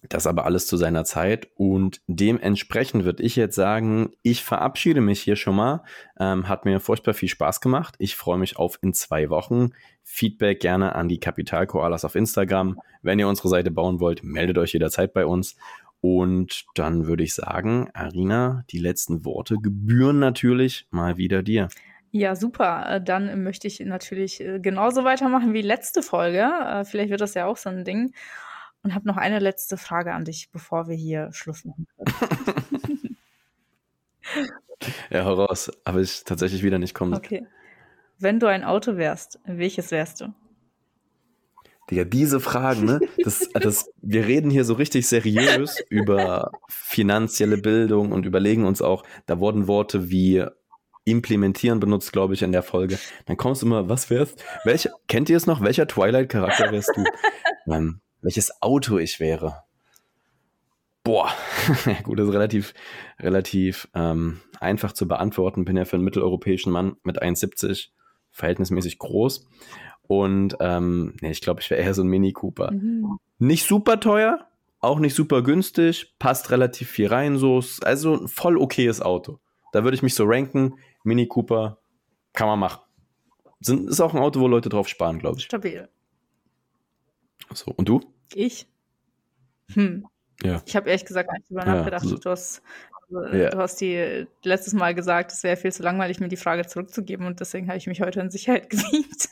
Das aber alles zu seiner Zeit und dementsprechend würde ich jetzt sagen, ich verabschiede mich hier schon mal. Ähm, hat mir furchtbar viel Spaß gemacht. Ich freue mich auf in zwei Wochen. Feedback gerne an die Kapitalkoalas auf Instagram. Wenn ihr unsere Seite bauen wollt, meldet euch jederzeit bei uns. Und dann würde ich sagen, Arina, die letzten Worte gebühren natürlich mal wieder dir. Ja, super. Äh, dann möchte ich natürlich äh, genauso weitermachen wie letzte Folge. Äh, vielleicht wird das ja auch so ein Ding. Und habe noch eine letzte Frage an dich, bevor wir hier Schluss machen können. *laughs* ja, heraus. Aber ich tatsächlich wieder nicht kommen. Okay. Wenn du ein Auto wärst, welches wärst du? Digga, diese Fragen, ne? Das, *laughs* das, wir reden hier so richtig seriös über finanzielle Bildung und überlegen uns auch, da wurden Worte wie implementieren benutzt, glaube ich, in der Folge. Dann kommst du immer, was wärst, welcher, kennt ihr es noch? Welcher Twilight-Charakter wärst du? *laughs* ähm, welches Auto ich wäre? Boah, *laughs* gut, das ist relativ, relativ ähm, einfach zu beantworten. Bin ja für einen mitteleuropäischen Mann mit 1,70 verhältnismäßig groß. Und ähm, nee, ich glaube, ich wäre eher so ein Mini Cooper. Mhm. Nicht super teuer, auch nicht super günstig, passt relativ viel rein, so also ein voll okayes Auto. Da würde ich mich so ranken. Mini Cooper kann man machen. Sind, ist auch ein Auto, wo Leute drauf sparen, glaube ich. Stabil. So, und du? Ich? Hm. Ja. Ich habe ehrlich gesagt gar nicht drüber nachgedacht. Ja, du, hast, also, ja. du hast die letztes Mal gesagt, es wäre viel zu langweilig, mir die Frage zurückzugeben und deswegen habe ich mich heute in Sicherheit *laughs* gewiegt.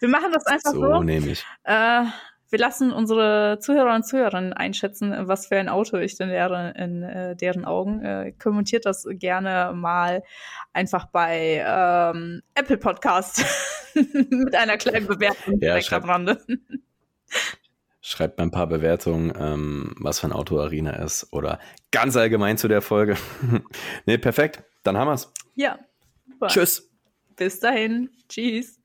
wir machen das einfach so. So nehme ich. Äh, wir lassen unsere Zuhörer und Zuhörerinnen einschätzen, was für ein Auto ich denn wäre in äh, deren Augen. Äh, kommentiert das gerne mal einfach bei ähm, Apple Podcast *laughs* mit einer kleinen Bewertung ja, direkt am Rande. Schreibt mal ein paar Bewertungen, ähm, was für ein Auto Arena ist oder ganz allgemein zu der Folge. *laughs* ne, perfekt. Dann haben wir's. Ja. Super. Tschüss. Bis dahin. Tschüss.